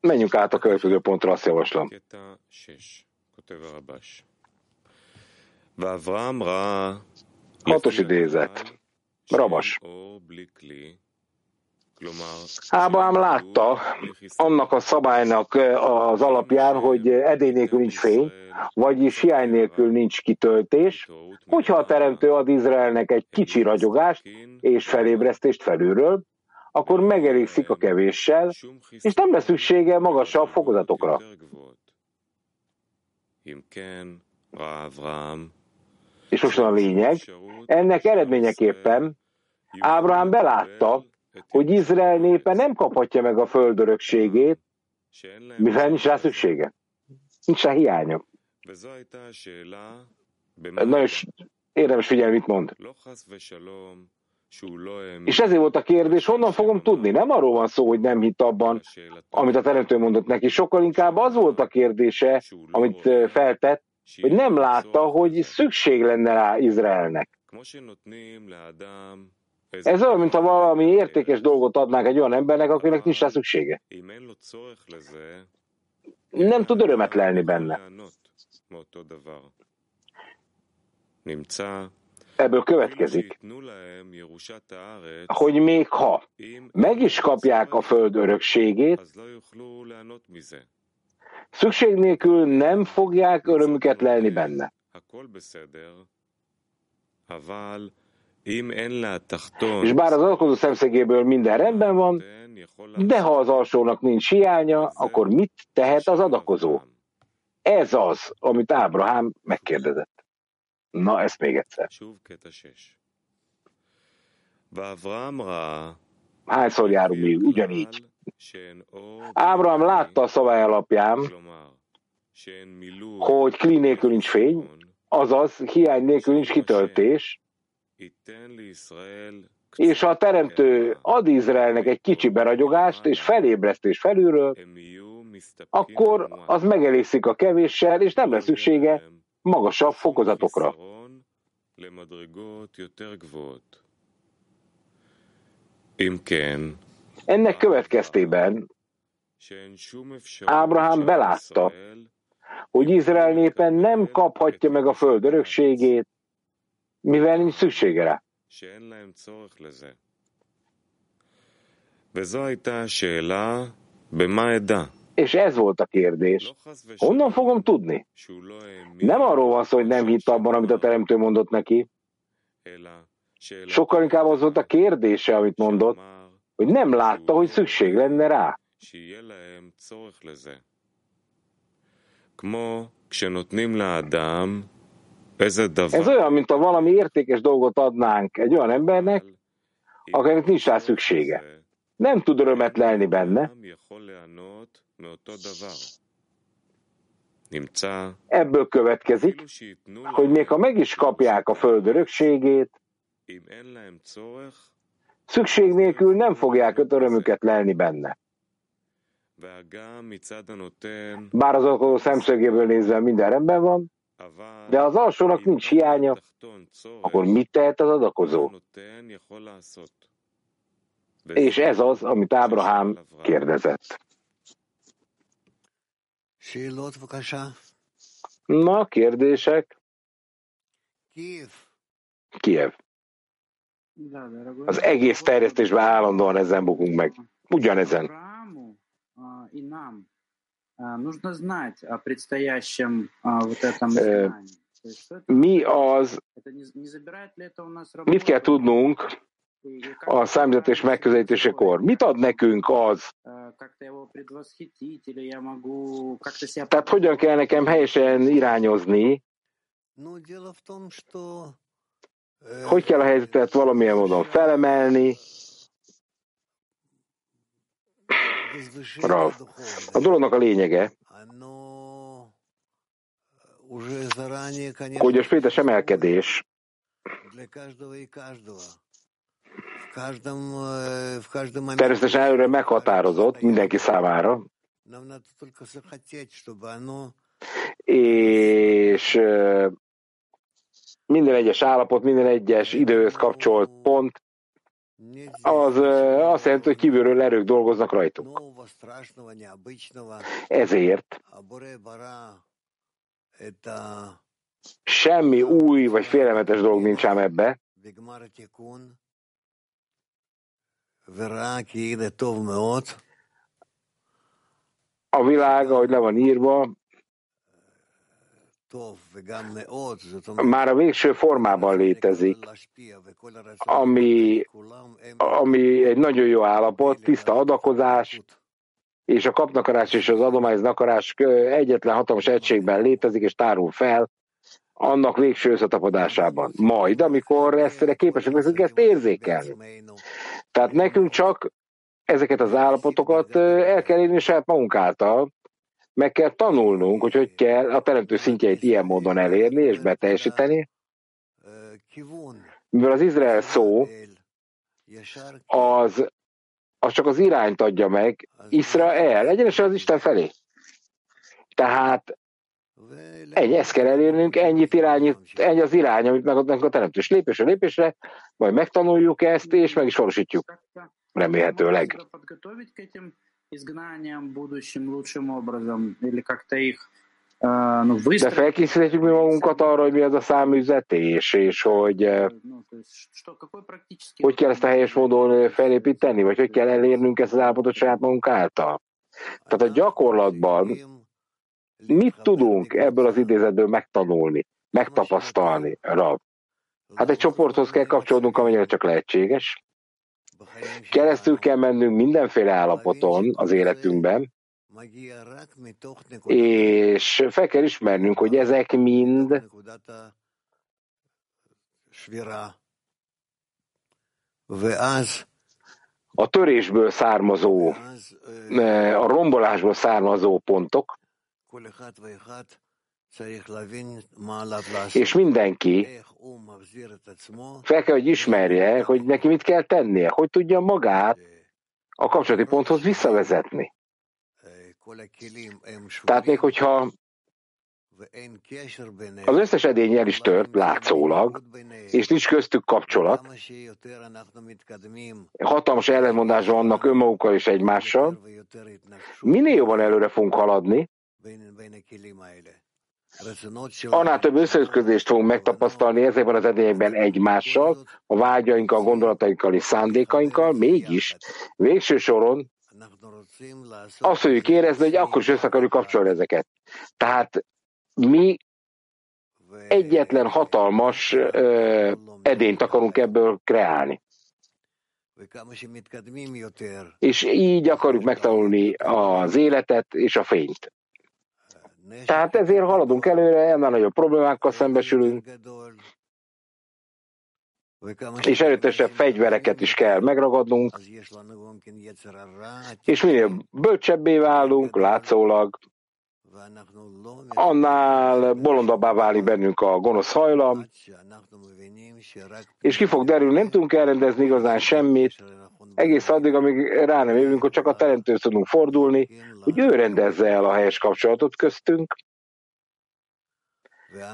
Menjünk át a következő pontra, azt javaslom. Hatos idézet. Rabas. Ábrám látta annak a szabálynak az alapján, hogy edény nélkül nincs fény, vagyis hiány nélkül nincs kitöltés, hogyha a teremtő ad Izraelnek egy kicsi ragyogást és felébresztést felülről, akkor megelégszik a kevéssel, és nem lesz szüksége magasabb fokozatokra. És most a lényeg, ennek eredményeképpen Ábrahám belátta, hogy Izrael népe nem kaphatja meg a földörökségét, mivel nincs rá szüksége. Nincs rá hiánya. Nagyon érdemes figyelni, mit mond. És ezért volt a kérdés, honnan fogom tudni? Nem arról van szó, hogy nem hitt abban, amit a teremtő mondott neki. Sokkal inkább az volt a kérdése, amit feltett, hogy nem látta, hogy szükség lenne rá Izraelnek. Ez olyan, mintha valami értékes dolgot adnánk egy olyan embernek, akinek nincs rá szüksége. Nem tud örömet lelni benne. Ebből következik, hogy még ha meg is kapják a föld örökségét, szükség nélkül nem fogják örömüket lelni benne. És bár az adakozó szemszögéből minden rendben van, de ha az alsónak nincs hiánya, akkor mit tehet az adakozó? Ez az, amit Ábrahám megkérdezett. Na, ezt még egyszer. Hányszor járunk mi ugyanígy? Ábrahám látta a szabály alapján, hogy kli nélkül nincs fény, azaz hiány nélkül nincs kitöltés, és ha a teremtő ad Izraelnek egy kicsi beragyogást és felébresztés felülről, akkor az megelészik a kevéssel, és nem lesz szüksége magasabb fokozatokra. Ennek következtében Ábrahám belátta, hogy Izrael népen nem kaphatja meg a föld örökségét, mivel nincs szüksége rá. És ez volt a kérdés. Honnan fogom tudni? Nem arról van szó, hogy nem hitt abban, amit a teremtő mondott neki. Sokkal inkább az volt a kérdése, amit mondott, hogy nem látta, hogy szükség lenne rá. Ez olyan, mint ha valami értékes dolgot adnánk egy olyan embernek, akinek nincs rá szüksége. Nem tud örömet lelni benne. Ebből következik, hogy még ha meg is kapják a föld örökségét, szükség nélkül nem fogják örömüket lelni benne. Bár az alkoholó szemszögéből nézve minden rendben van, de az alsónak nincs hiánya, akkor mit tehet az adakozó? És ez az, amit Ábrahám kérdezett. Na, kérdések? Kiev. Az egész terjesztésben állandóan ezen bukunk meg. Ugyanezen Нужно знать о предстоящем вот этом изгнании. Mi az, mit kell tudnunk a számítatés megközelítésekor? Mit ad nekünk az? Tehát hogyan kell nekem helyesen irányozni? Hogy kell a helyzetet valamilyen módon felemelni? Rav. A dolognak a lényege, hogy a spirites emelkedés természetesen előre meghatározott mindenki számára, és minden egyes állapot, minden egyes időhöz kapcsolt pont az azt jelenti, hogy kívülről erők dolgoznak rajtunk. Ezért semmi új vagy félelmetes dolog nincs ám ebbe. A világ, ahogy le van írva, már a végső formában létezik, ami, ami egy nagyon jó állapot, tiszta adakozás, és a kapnakarás és az adományznakarás egyetlen hatalmas egységben létezik és tárul fel, annak végső összetapadásában. Majd, amikor ezt képesek leszünk ezt érzékelni. Tehát nekünk csak ezeket az állapotokat el kell érni saját magunk által, meg kell tanulnunk, hogy hogy kell a teremtő szintjeit ilyen módon elérni és beteljesíteni, mivel az Izrael szó az, az csak az irányt adja meg Izrael, egyenesen az Isten felé. Tehát ennyi, ezt kell elérnünk, ennyit irányít, ennyi az irány, amit megadnak a teremtős lépésre lépésre, majd megtanuljuk ezt, és meg is valósítjuk. Remélhetőleg изгнанием будущим лучшим образом, или как-то их De felkészíthetjük mi magunkat arra, hogy mi az a számüzetés, és hogy hogy kell ezt a helyes módon felépíteni, vagy hogy kell elérnünk ezt az állapotot saját magunk által. Tehát a gyakorlatban mit tudunk ebből az idézetből megtanulni, megtapasztalni, Rav? Hát egy csoporthoz kell kapcsolódnunk, amennyire csak lehetséges. Keresztül kell mennünk mindenféle állapoton az életünkben, és fel kell ismernünk, hogy ezek mind a törésből származó, a rombolásból származó pontok, és mindenki fel kell, hogy ismerje, hogy neki mit kell tennie, hogy tudja magát a kapcsolati ponthoz visszavezetni. Tehát még hogyha az összes edény el is tört, látszólag, és nincs köztük kapcsolat. Hatalmas ellentmondásban vannak önmagukkal és egymással. Minél jobban előre fogunk haladni, annál több összeütközést fogunk megtapasztalni ezekben az edényekben egymással, a vágyainkkal, gondolatainkkal és szándékainkkal, mégis végső soron azt fogjuk érezni, hogy akkor is össze akarjuk kapcsolni ezeket. Tehát mi egyetlen hatalmas uh, edényt akarunk ebből kreálni. És így akarjuk megtanulni az életet és a fényt. Tehát ezért haladunk előre, ennél nagyobb problémákkal szembesülünk, és erőtesebb fegyvereket is kell megragadnunk, és minél bölcsebbé válunk, látszólag, annál bolondabbá válik bennünk a gonosz hajlam, és ki fog derülni, nem tudunk elrendezni igazán semmit, egész addig, amíg rá nem jövünk, hogy csak a teremtőt tudunk fordulni, hogy ő rendezze el a helyes kapcsolatot köztünk,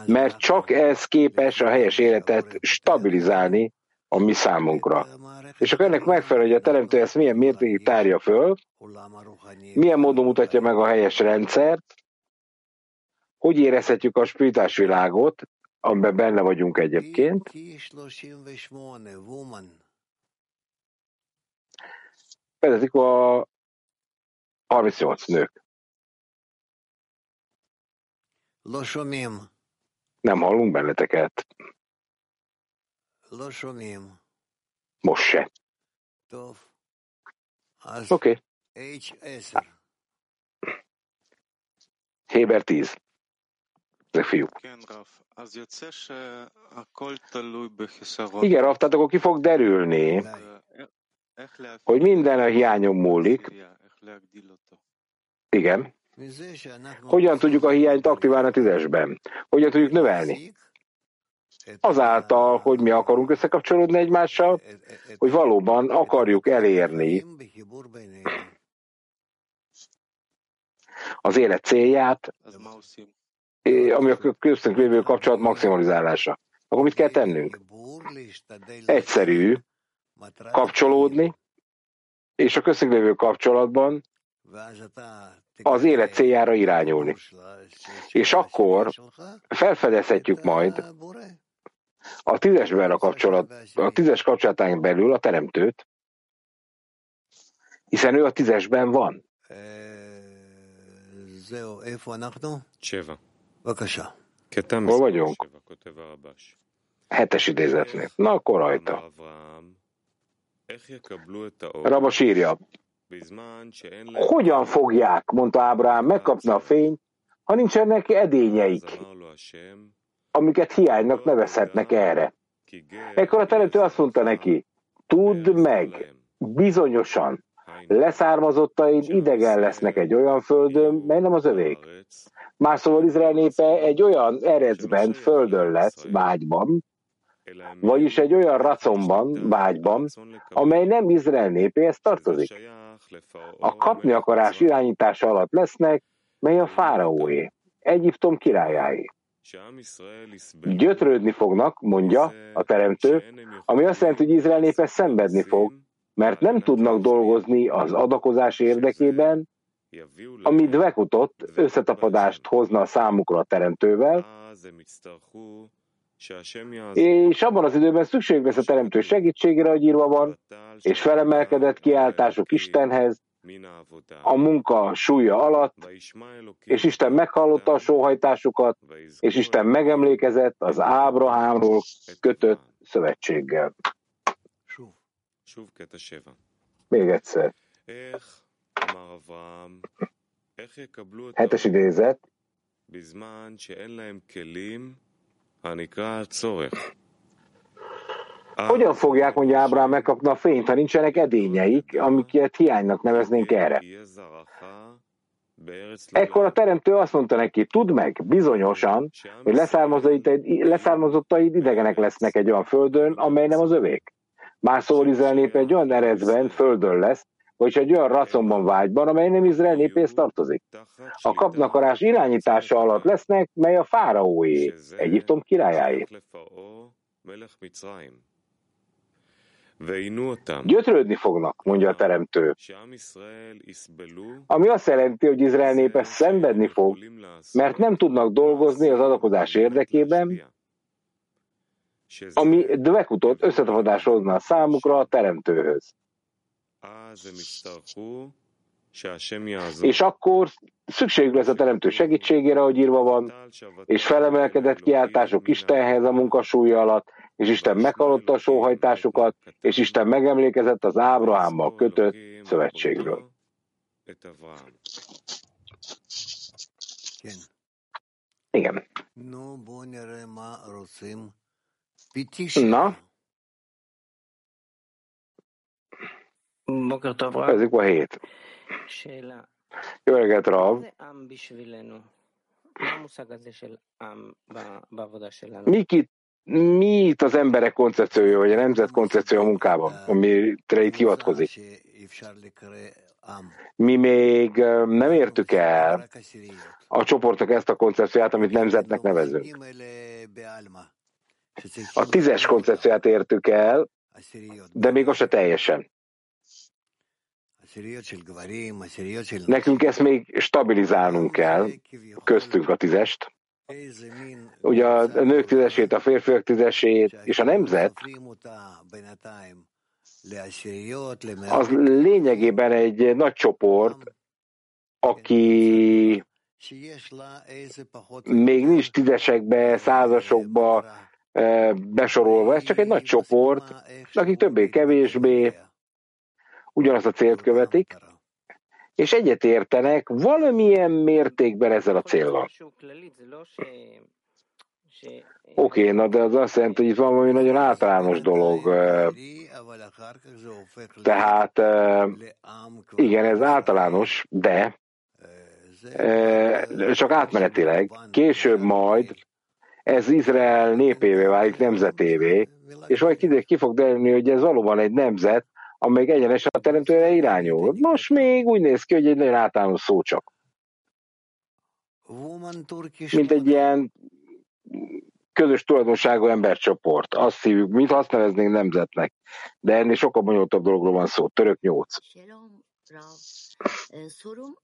mert csak ez képes a helyes életet stabilizálni a mi számunkra. És akkor ennek megfelel, hogy a teremtő ezt milyen mértékig tárja föl, milyen módon mutatja meg a helyes rendszert, hogy érezhetjük a spiritás világot, amiben benne vagyunk egyébként. Vezetik a 38 nők. Nem hallunk benneteket. Most se. Oké. Okay. Héber 10. Ezek fiúk. Igen, Raf, tehát akkor ki fog derülni, hogy minden a hiányom múlik. Igen. Hogyan tudjuk a hiányt aktiválni a tízesben? Hogyan tudjuk növelni? Azáltal, hogy mi akarunk összekapcsolódni egymással, hogy valóban akarjuk elérni az élet célját, ami a köztünk lévő kapcsolat maximalizálása. Akkor mit kell tennünk? Egyszerű kapcsolódni, és a köztünk kapcsolatban az élet céljára irányulni. És akkor felfedezhetjük majd a tízesben a kapcsolat, a tízes kapcsolatán belül a teremtőt, hiszen ő a tízesben van. Cseva. Hol vagyunk? Hetes idézetnél. Na, akkor rajta. Rabos írja. Hogyan fogják, mondta Ábrám, megkapni a fényt, ha nincsenek edényeik, amiket hiánynak nevezhetnek erre. Ekkor a teremtő azt mondta neki, tudd meg, bizonyosan, leszármazottaid idegen lesznek egy olyan földön, mely nem az övék. Más szóval Izrael népe egy olyan erecben, földön lesz, vágyban, vagyis egy olyan racomban, vágyban, amely nem Izrael népéhez tartozik. A kapni akarás irányítása alatt lesznek, mely a fáraóé, Egyiptom királyáé. Gyötrődni fognak, mondja a teremtő, ami azt jelenti, hogy Izrael népe szenvedni fog, mert nem tudnak dolgozni az adakozás érdekében, ami dvekutot, összetapadást hozna a számukra a teremtővel, és abban az időben szükség lesz a teremtő segítségére, hogy írva van, és felemelkedett kiáltások Istenhez, a munka súlya alatt, és Isten meghallotta a sóhajtásukat, és Isten megemlékezett az Ábrahámról kötött szövetséggel. Még egyszer. Hetes idézet. Hogyan fogják, mondja Ábrám, megkapni a fényt, ha nincsenek edényeik, amiket hiánynak neveznénk erre? Ekkor a teremtő azt mondta neki, tudd meg, bizonyosan, hogy leszármazottaid idegenek lesznek egy olyan földön, amely nem az övék. Más szóval Izrael népe egy olyan eredben, földön lesz, vagy egy olyan raconban vágyban, amely nem Izrael népéhez tartozik. A kapnakarás irányítása alatt lesznek, mely a fáraóé, Egyiptom királyáé. Gyötrődni fognak, mondja a teremtő. Ami azt jelenti, hogy Izrael népe szenvedni fog, mert nem tudnak dolgozni az adakozás érdekében, ami dvekutot összetapadás hozna a számukra a teremtőhöz. És akkor szükség lesz a teremtő segítségére, hogy írva van, és felemelkedett kiáltások Istenhez a munkasúlya alatt, és Isten meghallotta a sóhajtásukat, és Isten megemlékezett az Ábrahámmal kötött szövetségről. Igen. Na? Ez a hét. Jó reggelt, Rav. Mi, ki, mi itt az emberek koncepciója, vagy a nemzet koncepciója a munkában, amire itt hivatkozik? Mi még nem értük el a csoportok ezt a koncepciót, amit nemzetnek nevezünk. A tízes koncepciót értük el, de még azt se teljesen. Nekünk ezt még stabilizálnunk kell, köztünk a tízest. Ugye a nők tízesét, a férfiak tízesét, és a nemzet az lényegében egy nagy csoport, aki még nincs tízesekbe, százasokba eh, besorolva, ez csak egy nagy csoport, akik többé-kevésbé ugyanazt a célt követik, és egyetértenek valamilyen mértékben ezzel a céllal. Oké, okay, na de az azt jelenti, hogy itt van valami nagyon általános dolog. Tehát igen, ez általános, de csak átmenetileg. Később majd ez Izrael népévé válik, nemzetévé, és majd ki fog derülni, hogy ez valóban egy nemzet, amelyik egyenesen a teremtőre irányul. Most még úgy néz ki, hogy egy nagyon általános szó csak. Mint egy ilyen közös tulajdonságú embercsoport. Azt hívjuk, mint azt neveznénk nemzetnek. De ennél sokkal bonyolultabb dologról van szó. Török nyolc. Sorum,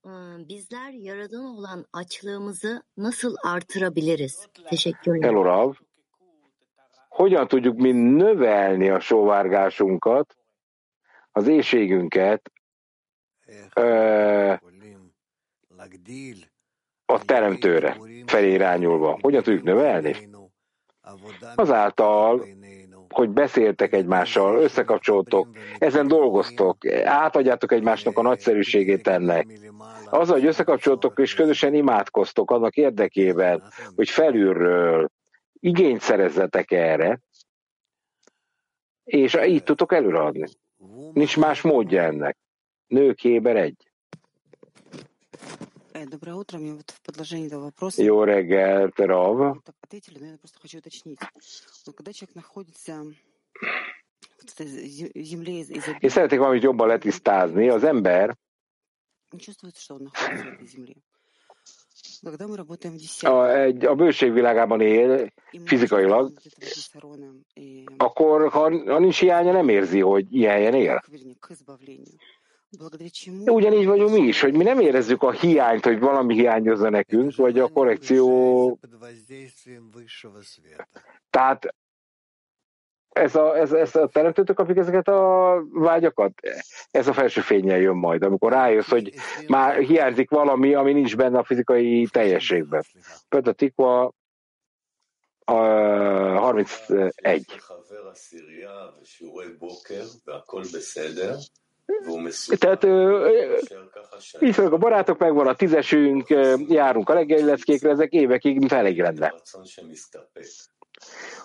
bizler yaradan olan açlığımızı nasıl artırabiliriz? Teşekkürler. Hello, Rav. Hogyan tudjuk mi növelni a sóvárgásunkat, az éjségünket ö, a teremtőre felé irányulva. Hogyan tudjuk növelni? Azáltal, hogy beszéltek egymással, összekapcsoltok, ezen dolgoztok, átadjátok egymásnak a nagyszerűségét ennek. Az, hogy összekapcsoltok és közösen imádkoztok annak érdekében, hogy felülről igényt szerezzetek erre, és így tudtok előadni. Nincs más módja ennek. Nők Héber egy. Jó reggelt, Rav. Én szeretnék valamit jobban letisztázni. Az ember a, egy, a bőség világában él fizikailag, akkor ha, ha nincs hiánya, nem érzi, hogy ilyen él. Ugyanígy vagyunk mi is, hogy mi nem érezzük a hiányt, hogy valami hiányozza nekünk, vagy a korrekció. Tehát ez a, ez, ez a teremtőtök kapjuk ezeket a vágyakat? Ez a felső fényen jön majd, amikor rájössz, hogy már hiányzik valami, ami nincs benne a fizikai teljességben. Például a Tikva a 31. Tehát így a barátok, megvan a tízesünk, járunk a reggeli ezek évekig elég lenne.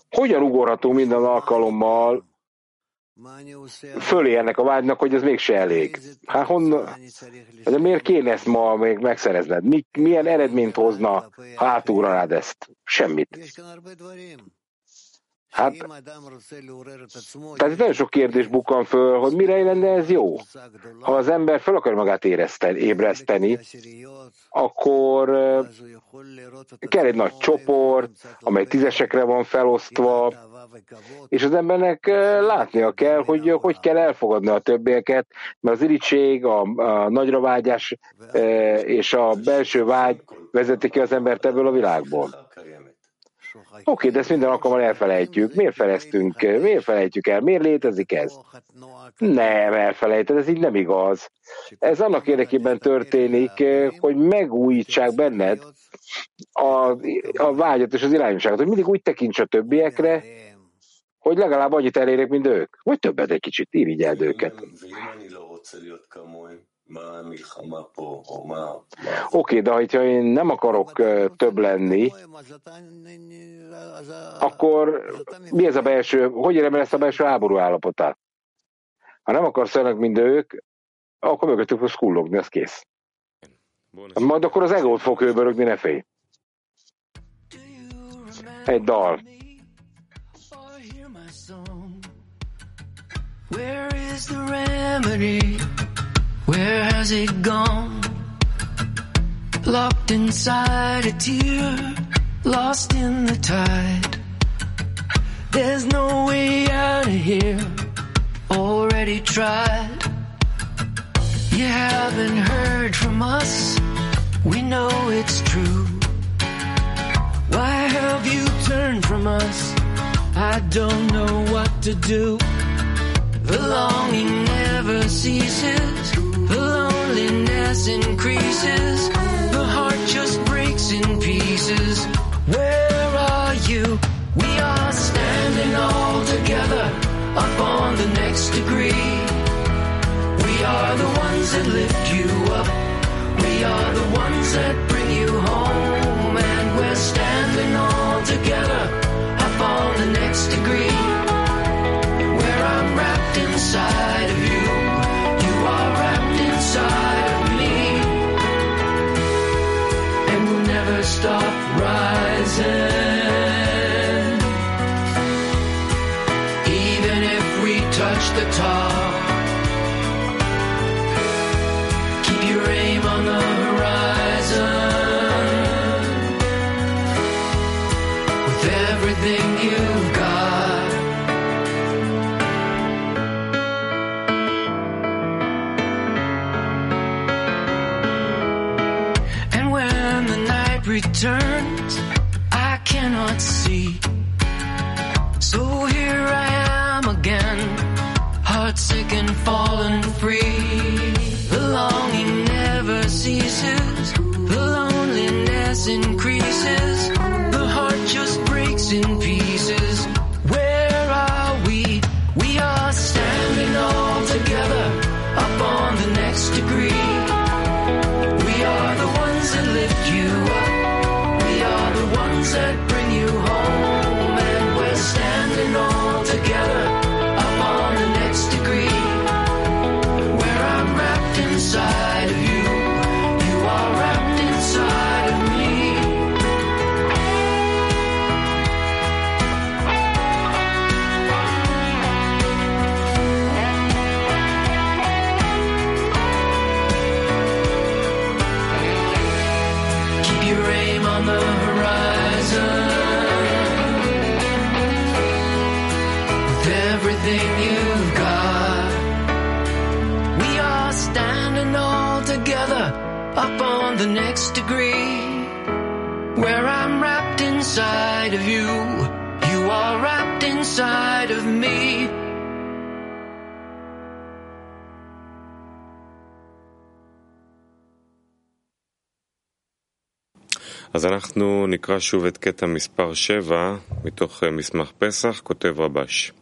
Hogyan ugorható minden alkalommal fölé ennek a vágynak, hogy ez mégse elég. Hát honnan, de miért kéne ezt ma még megszerezned? Mi, milyen eredményt hozna, ha átugrannád ezt? Semmit. Hát, tehát nagyon sok kérdés bukkan föl, hogy mire lenne ez jó. Ha az ember fel akar magát érezteni, ébreszteni, akkor kell egy nagy csoport, amely tízesekre van felosztva, és az embernek látnia kell, hogy hogy kell elfogadni a többieket, mert az irítség, a, a nagyra vágyás és a belső vágy vezeti ki az embert ebből a világból. Oké, okay, de ezt minden alkalommal elfelejtjük. Miért feleztünk? Miért felejtjük el? Miért létezik ez? Nem, elfelejted, ez így nem igaz. Ez annak érdekében történik, hogy megújítsák benned a, a vágyat és az irányosságot, hogy mindig úgy tekints a többiekre, hogy legalább annyit elérek, mint ők. Vagy többet egy kicsit, irigyeld őket. Oké, okay, de ha én nem akarok több lenni, akkor mi ez a belső, hogy érem el ezt a belső háború állapotát? Ha nem akarsz ennek, mint ők, akkor mögöttük fogsz kullogni, az kész. Majd akkor az egót fog hőbörögni, ne félj. Egy dal. Where is the remedy? Where has it gone? Locked inside a tear, lost in the tide. There's no way out of here, already tried. You haven't heard from us, we know it's true. Why have you turned from us? I don't know what to do. The longing never ceases the loneliness increases. The heart just breaks in pieces. Where are you? We are standing all together up on the next degree. We are the ones that lift you up. We are the ones that bring you home. And we're standing all together up on the next degree. Where I'm wrapped inside of. Stop rising. Even if we touch the top, returns, I cannot see. So here I am again, heartsick אז אנחנו נקרא שוב את קטע מספר 7 מתוך מסמך פסח, כותב רבש.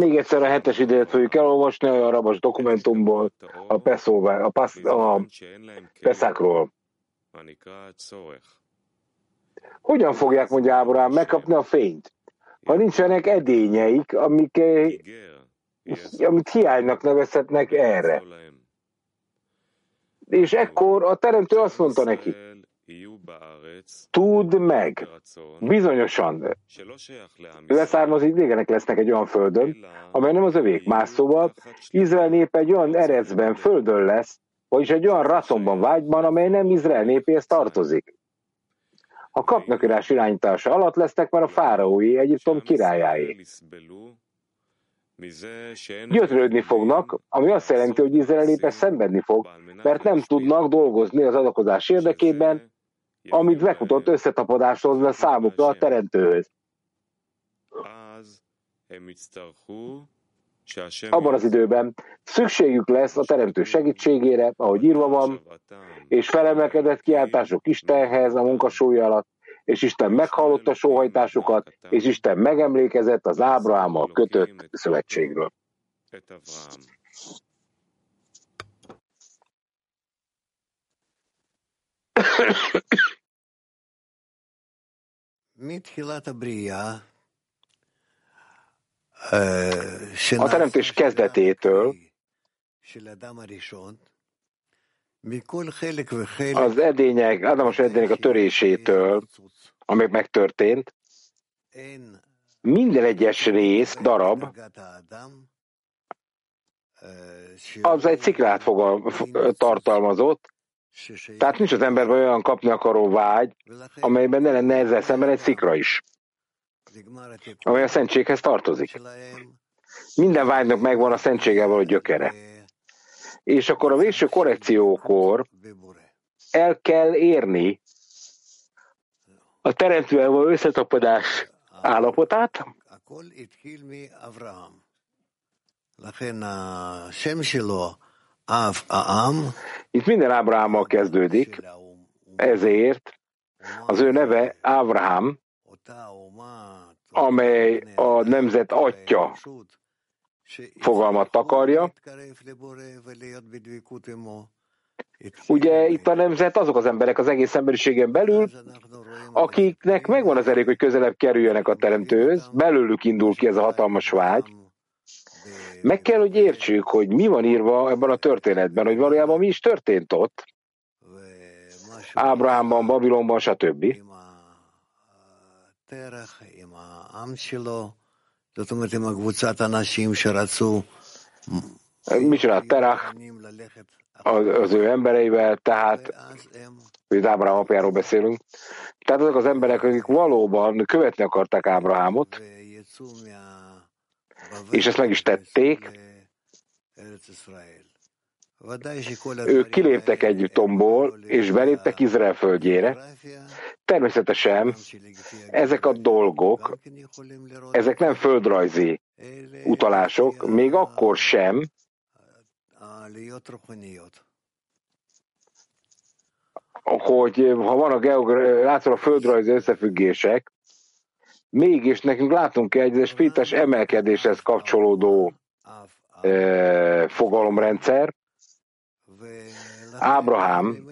Még egyszer a hetes idejét fogjuk elolvasni a rabas dokumentumból, a Pessover, a, Pas, a Peszákról. Hogyan fogják, mondja Ábrám, megkapni a fényt? Ha nincsenek edényeik, amik, amit hiánynak nevezhetnek erre. És ekkor a teremtő azt mondta neki, Tudd meg, bizonyosan leszármazó idégenek lesznek egy olyan földön, amely nem az övék. Más szóval, Izrael nép egy olyan erecben, földön lesz, vagyis egy olyan raszomban, vágyban, amely nem Izrael népéhez tartozik. A kapnakirás irányítása alatt lesznek már a fáraói Egyiptom királyáé. Gyötrődni fognak, ami azt jelenti, hogy Izrael népe szenvedni fog, mert nem tudnak dolgozni az adakozás érdekében, amit megmutott összetapadáshoz lesz számukra a teremtőhöz. Abban az időben szükségük lesz a teremtő segítségére, ahogy írva van, és felemelkedett kiáltások Istenhez a munkasója alatt, és Isten meghallotta sóhajtásukat, és Isten megemlékezett az Ábrahámmal kötött szövetségről. A teremtés kezdetétől. Az edények, Ádámos edények a törésétől, amely megtörtént, minden egyes rész, darab, az egy sziklát fogal, tartalmazott, tehát nincs az emberben olyan kapni akaró vágy, amelyben ne lenne ezzel szemben egy szikra is, amely a szentséghez tartozik. Minden vágynak megvan a szentséggel való gyökere. És akkor a végső korrekciókor el kell érni a teremtővel való összetapadás állapotát, itt minden Ábrahámmal kezdődik, ezért az ő neve Ábrahám, amely a nemzet atya fogalmat takarja. Ugye itt a nemzet azok az emberek az egész emberiségen belül, akiknek megvan az elég, hogy közelebb kerüljenek a teremtőhöz, belőlük indul ki ez a hatalmas vágy, meg kell, hogy értsük, hogy mi van írva ebben a történetben, hogy valójában mi is történt ott. Ábrahámban, Babilonban, stb. Mit csinált Terach az, az ő embereivel, tehát hogy Ábrahám apjáról beszélünk. Tehát azok az emberek, akik valóban követni akarták Ábrahámot, és ezt meg is tették. Ők kiléptek Egyiptomból, és beléptek Izrael földjére. Természetesen ezek a dolgok, ezek nem földrajzi utalások, még akkor sem, hogy ha van a geográfia, látszol a földrajzi összefüggések, mégis nekünk látunk kell egy spirites emelkedéshez kapcsolódó e, fogalomrendszer. Ábrahám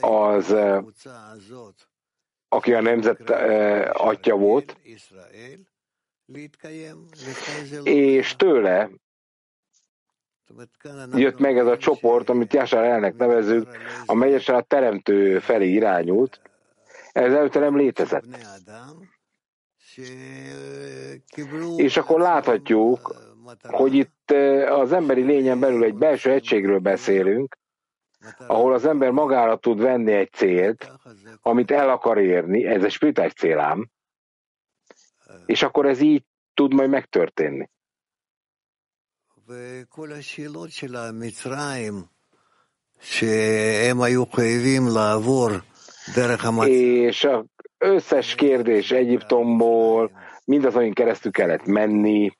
az, e, aki a nemzet e, atya volt, és tőle jött meg ez a csoport, amit Jásár elnek nevezünk, amely a teremtő felé irányult. Ez előtte nem létezett. És akkor láthatjuk, hogy itt az emberi lényen belül egy belső egységről beszélünk, ahol az ember magára tud venni egy célt, amit el akar érni, ez egy spirituális célám, és akkor ez így tud majd megtörténni. És a összes kérdés Egyiptomból, mindaz, amin keresztül kellett menni,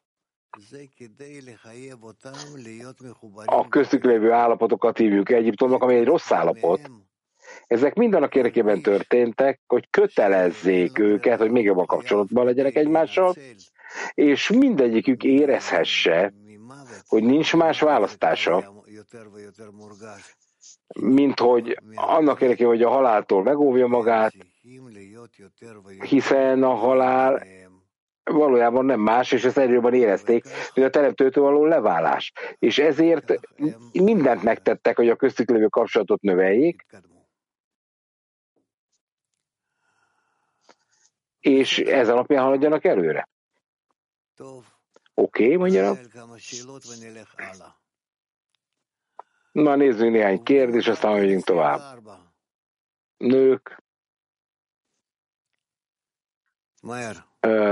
a köztük lévő állapotokat hívjuk Egyiptomnak, ami egy rossz állapot. Ezek mind annak érdekében történtek, hogy kötelezzék őket, hogy még jobban kapcsolatban legyenek egymással, és mindegyikük érezhesse, hogy nincs más választása, mint hogy annak érdekében, hogy a haláltól megóvja magát, hiszen a halál valójában nem más, és ezt erőben érezték, mint a teremtőtől való leválás. És ezért mindent megtettek, hogy a köztük lévő kapcsolatot növeljék, és ez alapján haladjanak előre. Oké, okay, mondja. Na nézzünk néhány kérdés, aztán megyünk tovább. Nők.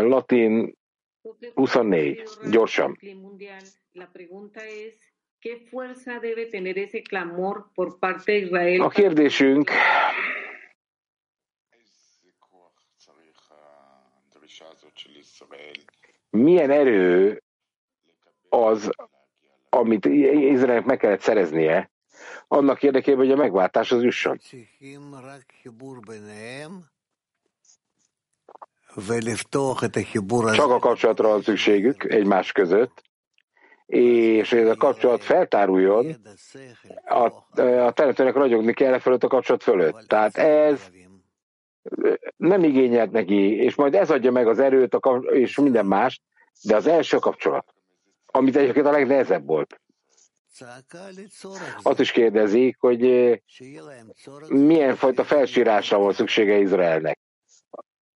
Latin 24, gyorsan. A kérdésünk milyen erő az, amit Izraelnek meg kellett szereznie, annak érdekében, hogy a megváltás az jusson. Csak a kapcsolatra van szükségük egymás között, és ez a kapcsolat feltáruljon, a, a teremtőnek ragyogni kell e fölött a kapcsolat fölött. Tehát ez nem igényelt neki, és majd ez adja meg az erőt a, és minden más, de az első kapcsolat, amit egyébként a legnehezebb volt. Azt is kérdezik, hogy milyen fajta felsírásra van szüksége Izraelnek.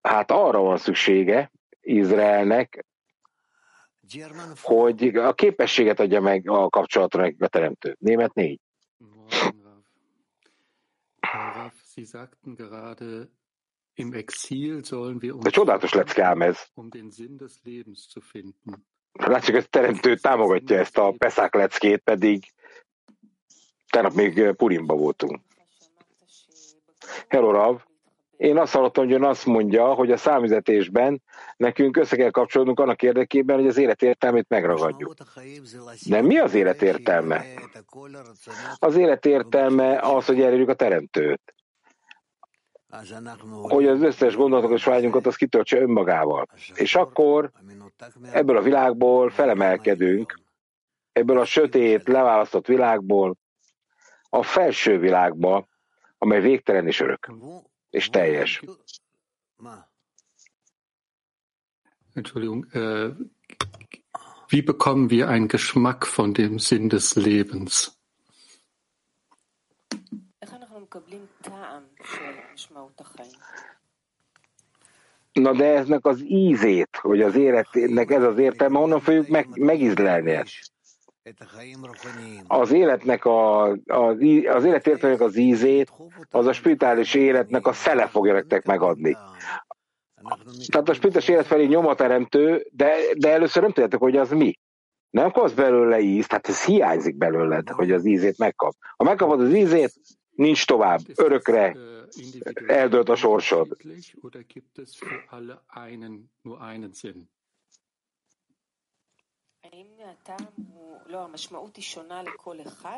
Hát arra van szüksége Izraelnek, hogy a képességet adja meg a kapcsolatra nekik a teremtő. Német négy. De csodálatos lecke ám ez. Látszik, hogy a teremtő támogatja ezt a Peszák leckét, pedig tegnap még Purimba voltunk. Hello, Rav. Én azt hallottam, hogy ön azt mondja, hogy a számüzetésben nekünk össze kell kapcsolódnunk annak érdekében, hogy az élet értelmét megragadjuk. De mi az élet értelme? Az élet értelme az, hogy elérjük a teremtőt. Hogy az összes gondolatokat és vágyunkat az kitöltse önmagával. És akkor ebből a világból felemelkedünk, ebből a sötét, leválasztott világból a felső világba, amely végtelen és örök és teljes. Entschuldigung, äh, wie bekommen wir einen Geschmack von dem Sinn des Lebens? Na de eznek az ízét, hogy az életnek ez az értelme, honnan fogjuk meg, megízlelni ezt? Az életnek a, az, az élet értelmének az ízét, az a spirituális életnek a szele fogja nektek megadni. Tehát a spirituális élet felé nyom a teremtő, de, de először nem tudjátok, hogy az mi. Nem kapsz belőle íz, tehát ez hiányzik belőled, hogy az ízét megkap. Ha megkapod az ízét, nincs tovább, örökre eldölt a sorsod.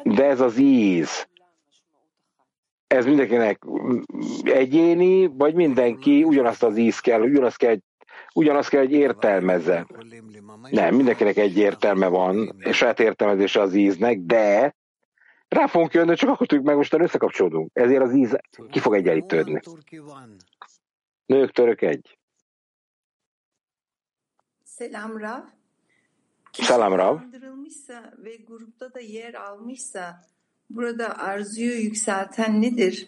De ez az íz, ez mindenkinek egyéni, vagy mindenki ugyanazt az íz kell, ugyanazt kell, ugyanazt kell, hogy értelmezze. Nem, mindenkinek egy értelme van, és saját értelmezése az íznek, de rá fogunk jönni, csak akkor tudjuk meg, most összekapcsolódunk. Ezért az íz ki fog egyenlítődni. Nők, török egy. Selam Rav. Selam Rav. ve grupta da yer almışsa burada arzuyu yükselten nedir?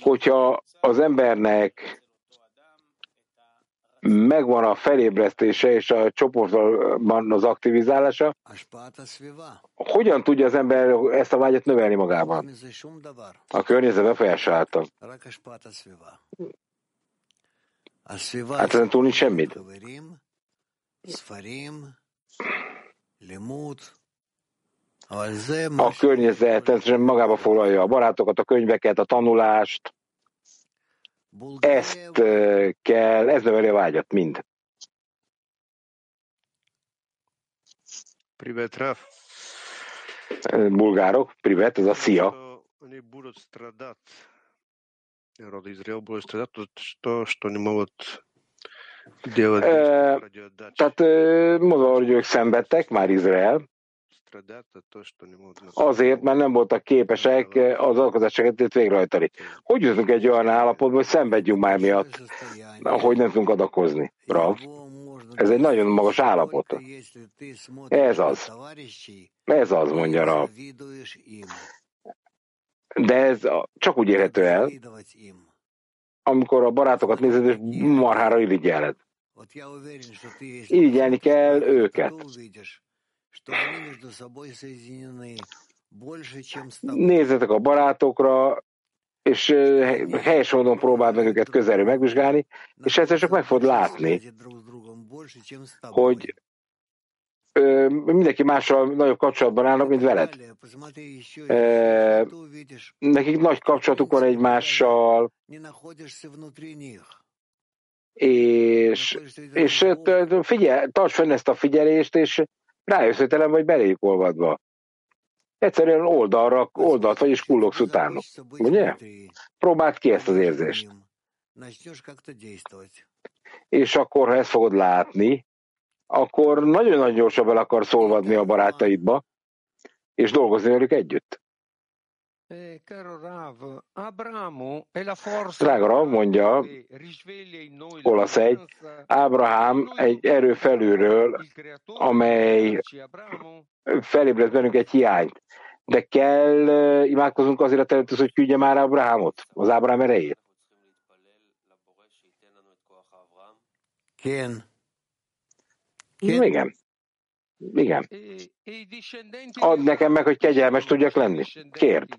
Hogyha az embernek megvan a felébresztése és a csoportban az aktivizálása, hogyan tudja az ember ezt a vágyat növelni magában? A környezet befolyásolálta. Hát ezen túl nincs semmit. A környezet magába foglalja a barátokat, a könyveket, a tanulást, ezt kell, ez növeli a vágyat, mind. Привет, Раф. Bulgárok, privet, ez a szia. Они будут страдать. Народ Израил будет страдать, то, что не могут делать. Tehát mondom, hogy ők szenvedtek, már Izrael, Azért, mert nem voltak képesek az alkotásokat végrehajtani. Hogy jutunk egy olyan állapotba, hogy szenvedjünk már miatt, hogy nem tudunk adakozni? Rav. Ez egy nagyon magas állapot. Ez az. Ez az, mondja Rav. De ez csak úgy érhető el, amikor a barátokat nézed, és marhára irigyeled. Irigyelni kell őket. Nézzetek a barátokra, és helyes módon próbáld meg őket közelről megvizsgálni, és egyszer csak meg fogod látni, hogy mindenki mással nagyobb kapcsolatban állnak, mint veled. Nekik nagy kapcsolatuk van egymással, és, és figyelj, tarts fenn ezt a figyelést, és rájössz, hogy te vagy beléjük olvadva. Egyszerűen oldalra, oldalt vagy, és kullogsz utánuk. Ugye? Próbáld ki ezt az érzést. És akkor, ha ezt fogod látni, akkor nagyon-nagyon gyorsan bele akarsz olvadni a barátaidba, és dolgozni velük együtt. Drága Rav, mondja, olasz egy, Ábrahám egy erő felülről, amely felébred bennünk egy hiányt. De kell imádkozunk azért a területhez, hogy küldje már Ábrahámot, az Ábrahám erejét. Igen. Igen. Igen. Add nekem meg, hogy kegyelmes tudjak lenni. Kérd.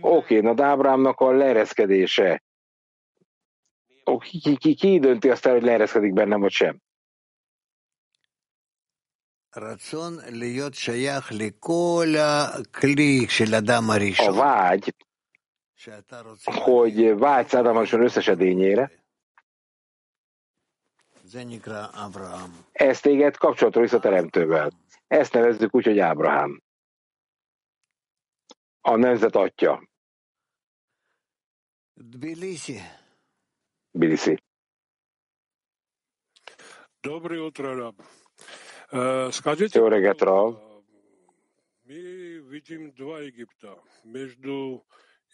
Oké, okay, na Ábrámnak a leereszkedése. Ki, ki, ki dönti azt el, hogy leereszkedik bennem, vagy sem? A vágy, hogy vágysz Ádámoson összes edényére, ez téged kapcsolatról visz a teremtővel. Ezt nevezzük úgy, hogy Ábrahám a nemzet atya. Tbilisi. Tbilisi. Доброе утро, Раб. Скажите, Jó reggelt, Rab. мы видим два Египта. Между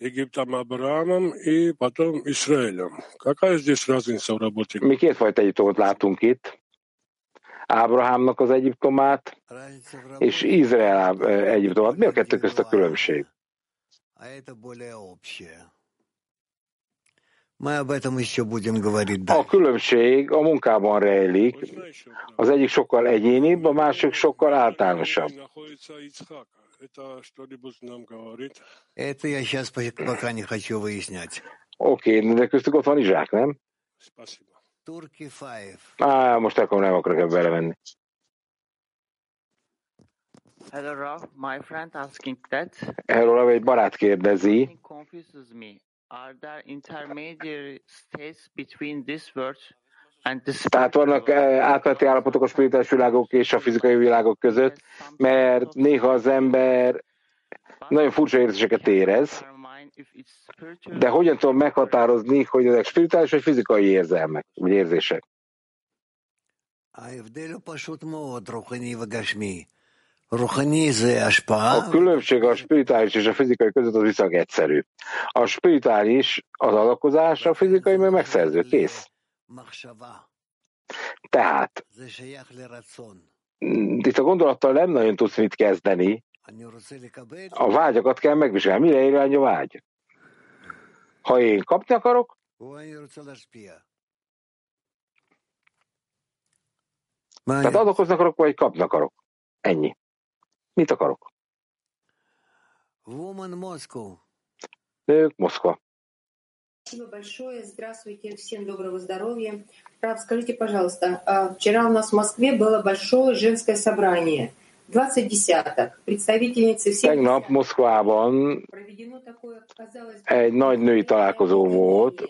Египтом Авраамом и потом Израилем. Какая здесь разница в работе? Mi kétfajta Egyiptomot látunk itt. Ábrahámnak az Egyiptomát, és Izrael Egyiptomát. Mi a kettő közt a különbség? A különbség a munkában rejlik. Az egyik sokkal egyénibb, a másik sokkal általánosabb. Oké, okay, de köztük ott van Izsák, nem? Á, most akkor nem akarok ebbe belemenni. Hello, Rav. My friend asking that. Hello, Rav, egy barát kérdezi. Confuses me. Are there intermediary states between this world Tehát vannak átmeneti állapotok a spirituális világok és a fizikai világok között, mert néha az ember nagyon furcsa érzéseket érez, de hogyan tudom meghatározni, hogy ezek spirituális vagy fizikai érzelmek, vagy érzések? A különbség a spirituális és a fizikai között az viszonylag egyszerű. A spirituális az alakozás, a fizikai meg megszerző, kész. Tehát, itt a gondolattal nem nagyon tudsz mit kezdeni, a vágyakat kell megvizsgálni. Mire irány a vágy? Ha én kapni akarok, tehát adokozni akarok, vagy kapni akarok. Ennyi. Mit akarok? Nők, Moszkva. Спасибо большое. Здравствуйте. Всем доброго здоровья. Раб, скажите, пожалуйста, вчера у нас в Москве было большое женское собрание. 20 десяток. Представительницы всех... Tegnap Moszkvában egy nagy női találkozó volt.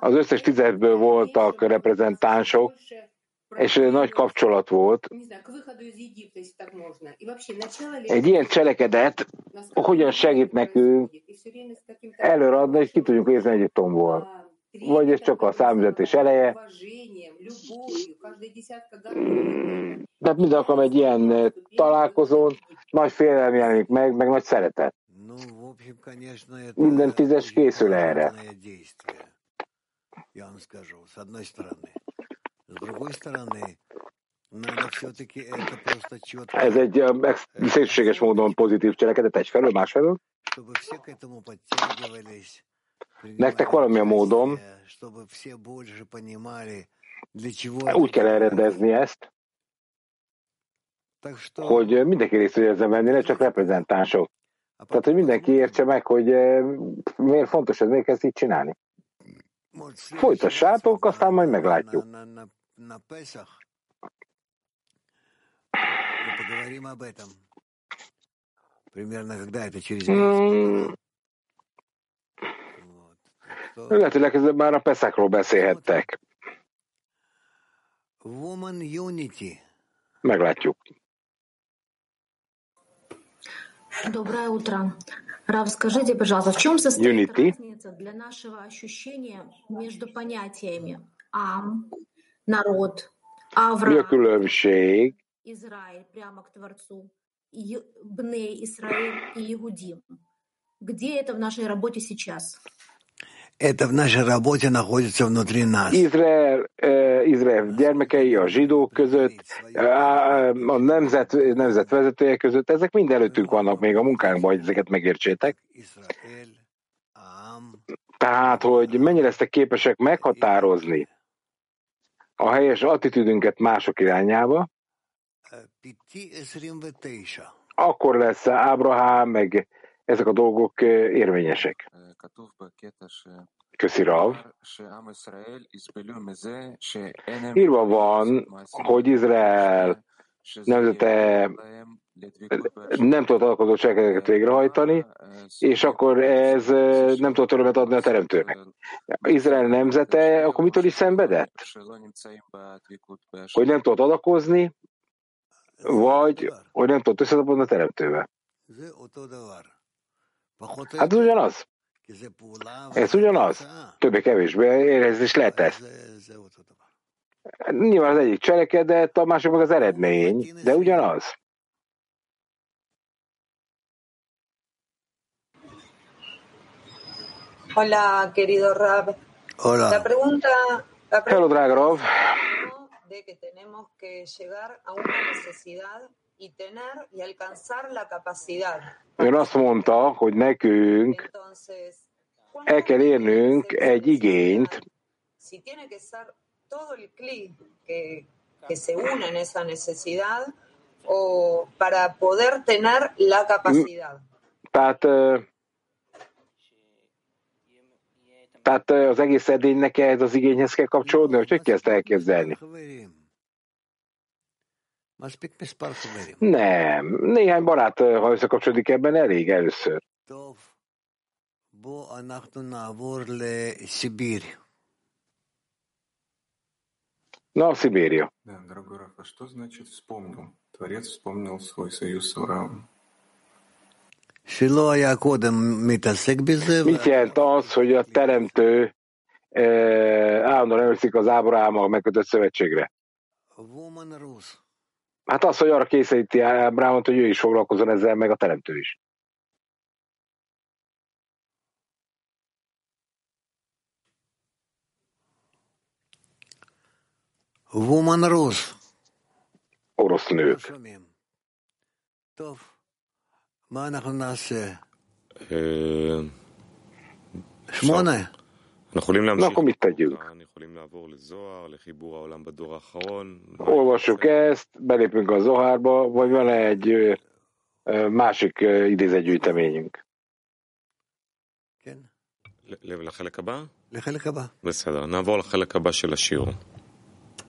Az összes tízedből voltak reprezentánsok, és nagy kapcsolat volt. Egy ilyen cselekedet hogyan segít nekünk előadni, és ki tudjuk érzni Egyiptomból? Vagy ez csak a számüzetés eleje? De mind alkalom egy ilyen találkozón nagy félelem jelenik meg, meg nagy szeretet. Minden tízes készül erre. Ez egy szélsőséges módon pozitív cselekedet egyfelől, másfelől. Nektek valamilyen módon úgy kell elrendezni ezt, hogy mindenki részt érezzen venni, ne csak reprezentánsok. Tehát, hogy mindenki értse meg, hogy miért fontos ez, miért kezd így csinálni. Folytassátok, aztán majd meglátjuk. Hmm. Lehet, hogy legközelebb már a Peszekról beszélhettek. Meglátjuk. Доброе утро. Рав, скажите, пожалуйста, в чем состоит Unity. разница для нашего ощущения между понятиями Ам, народ, Авраам, Израиль, прямо к Творцу, Бней, Израиль и Игудим? Где это в нашей работе сейчас? Это в нашей работе находится внутри нас. Израиль, э, Израиль gyermekei, a zsidók között, a nemzet, nemzetvezetője között, ezek mind előttünk vannak még a munkánkban, hogy ezeket megértsétek. Tehát, hogy mennyire lesztek képesek meghatározni a helyes attitűdünket mások irányába, akkor lesz Ábrahám, meg ezek a dolgok érvényesek. Köszi, Rav. Írva van, hogy Izrael nemzete nem tudott alkozó cselekedeket végrehajtani, és akkor ez nem tudott örömet adni a teremtőnek. Izrael nemzete akkor mitől is szenvedett? Hogy nem tudott adakozni, vagy hogy nem tudott összetapodni a teremtővel. Hát ez ugyanaz. Ez ugyanaz. Többé-kevésbé érezni is lehet ezt. Nyilván az egyik cselekedet, a másik meg az eredmény, de ugyanaz. Hola, querido Rab. Hola. La pregunta, la pregunta Hello, drága Rav. de que tenemos que llegar a una necesidad y tener y alcanzar la capacidad. Ön azt mondta, hogy nekünk el kell érnünk egy igényt, Todo el clic que, que se une en esa necesidad o para poder tener la capacidad. tehát, tehát az egész edénynek ehhez az igényhez kell kapcsolódni, hogy hogy kell ezt elképzelni? Nem, néhány barát, ha összekapcsolódik ebben, elég először но в Сибири. Да, дорогой Раф, а что значит вспомнил? Творец вспомнил свой союз с Авраамом. Mit jelent az, hogy a Teremtő eh, állandóan emlékszik az Ábrahámmal megkötött szövetségre? Hát az, hogy arra készíti Ábrahámot, hogy ő is foglalkozon ezzel, meg a Teremtő is. Woman Rus. Orosz nők. טוב, מה אנחנו נעשה? אה, שמונה. אנחנו יכולים Na, להמשיך. akkor mit tegyünk? יכולים לעבור לזוהר, לחיבור העולם בדור האחרון. Olvassuk ezt, belépünk a Zohárba, vagy van egy ö, ö, másik ö, idézetgyűjteményünk? ל- לחלק הבא? לחלק הבא. בסדר, נעבור לחלק הבא של השיעור.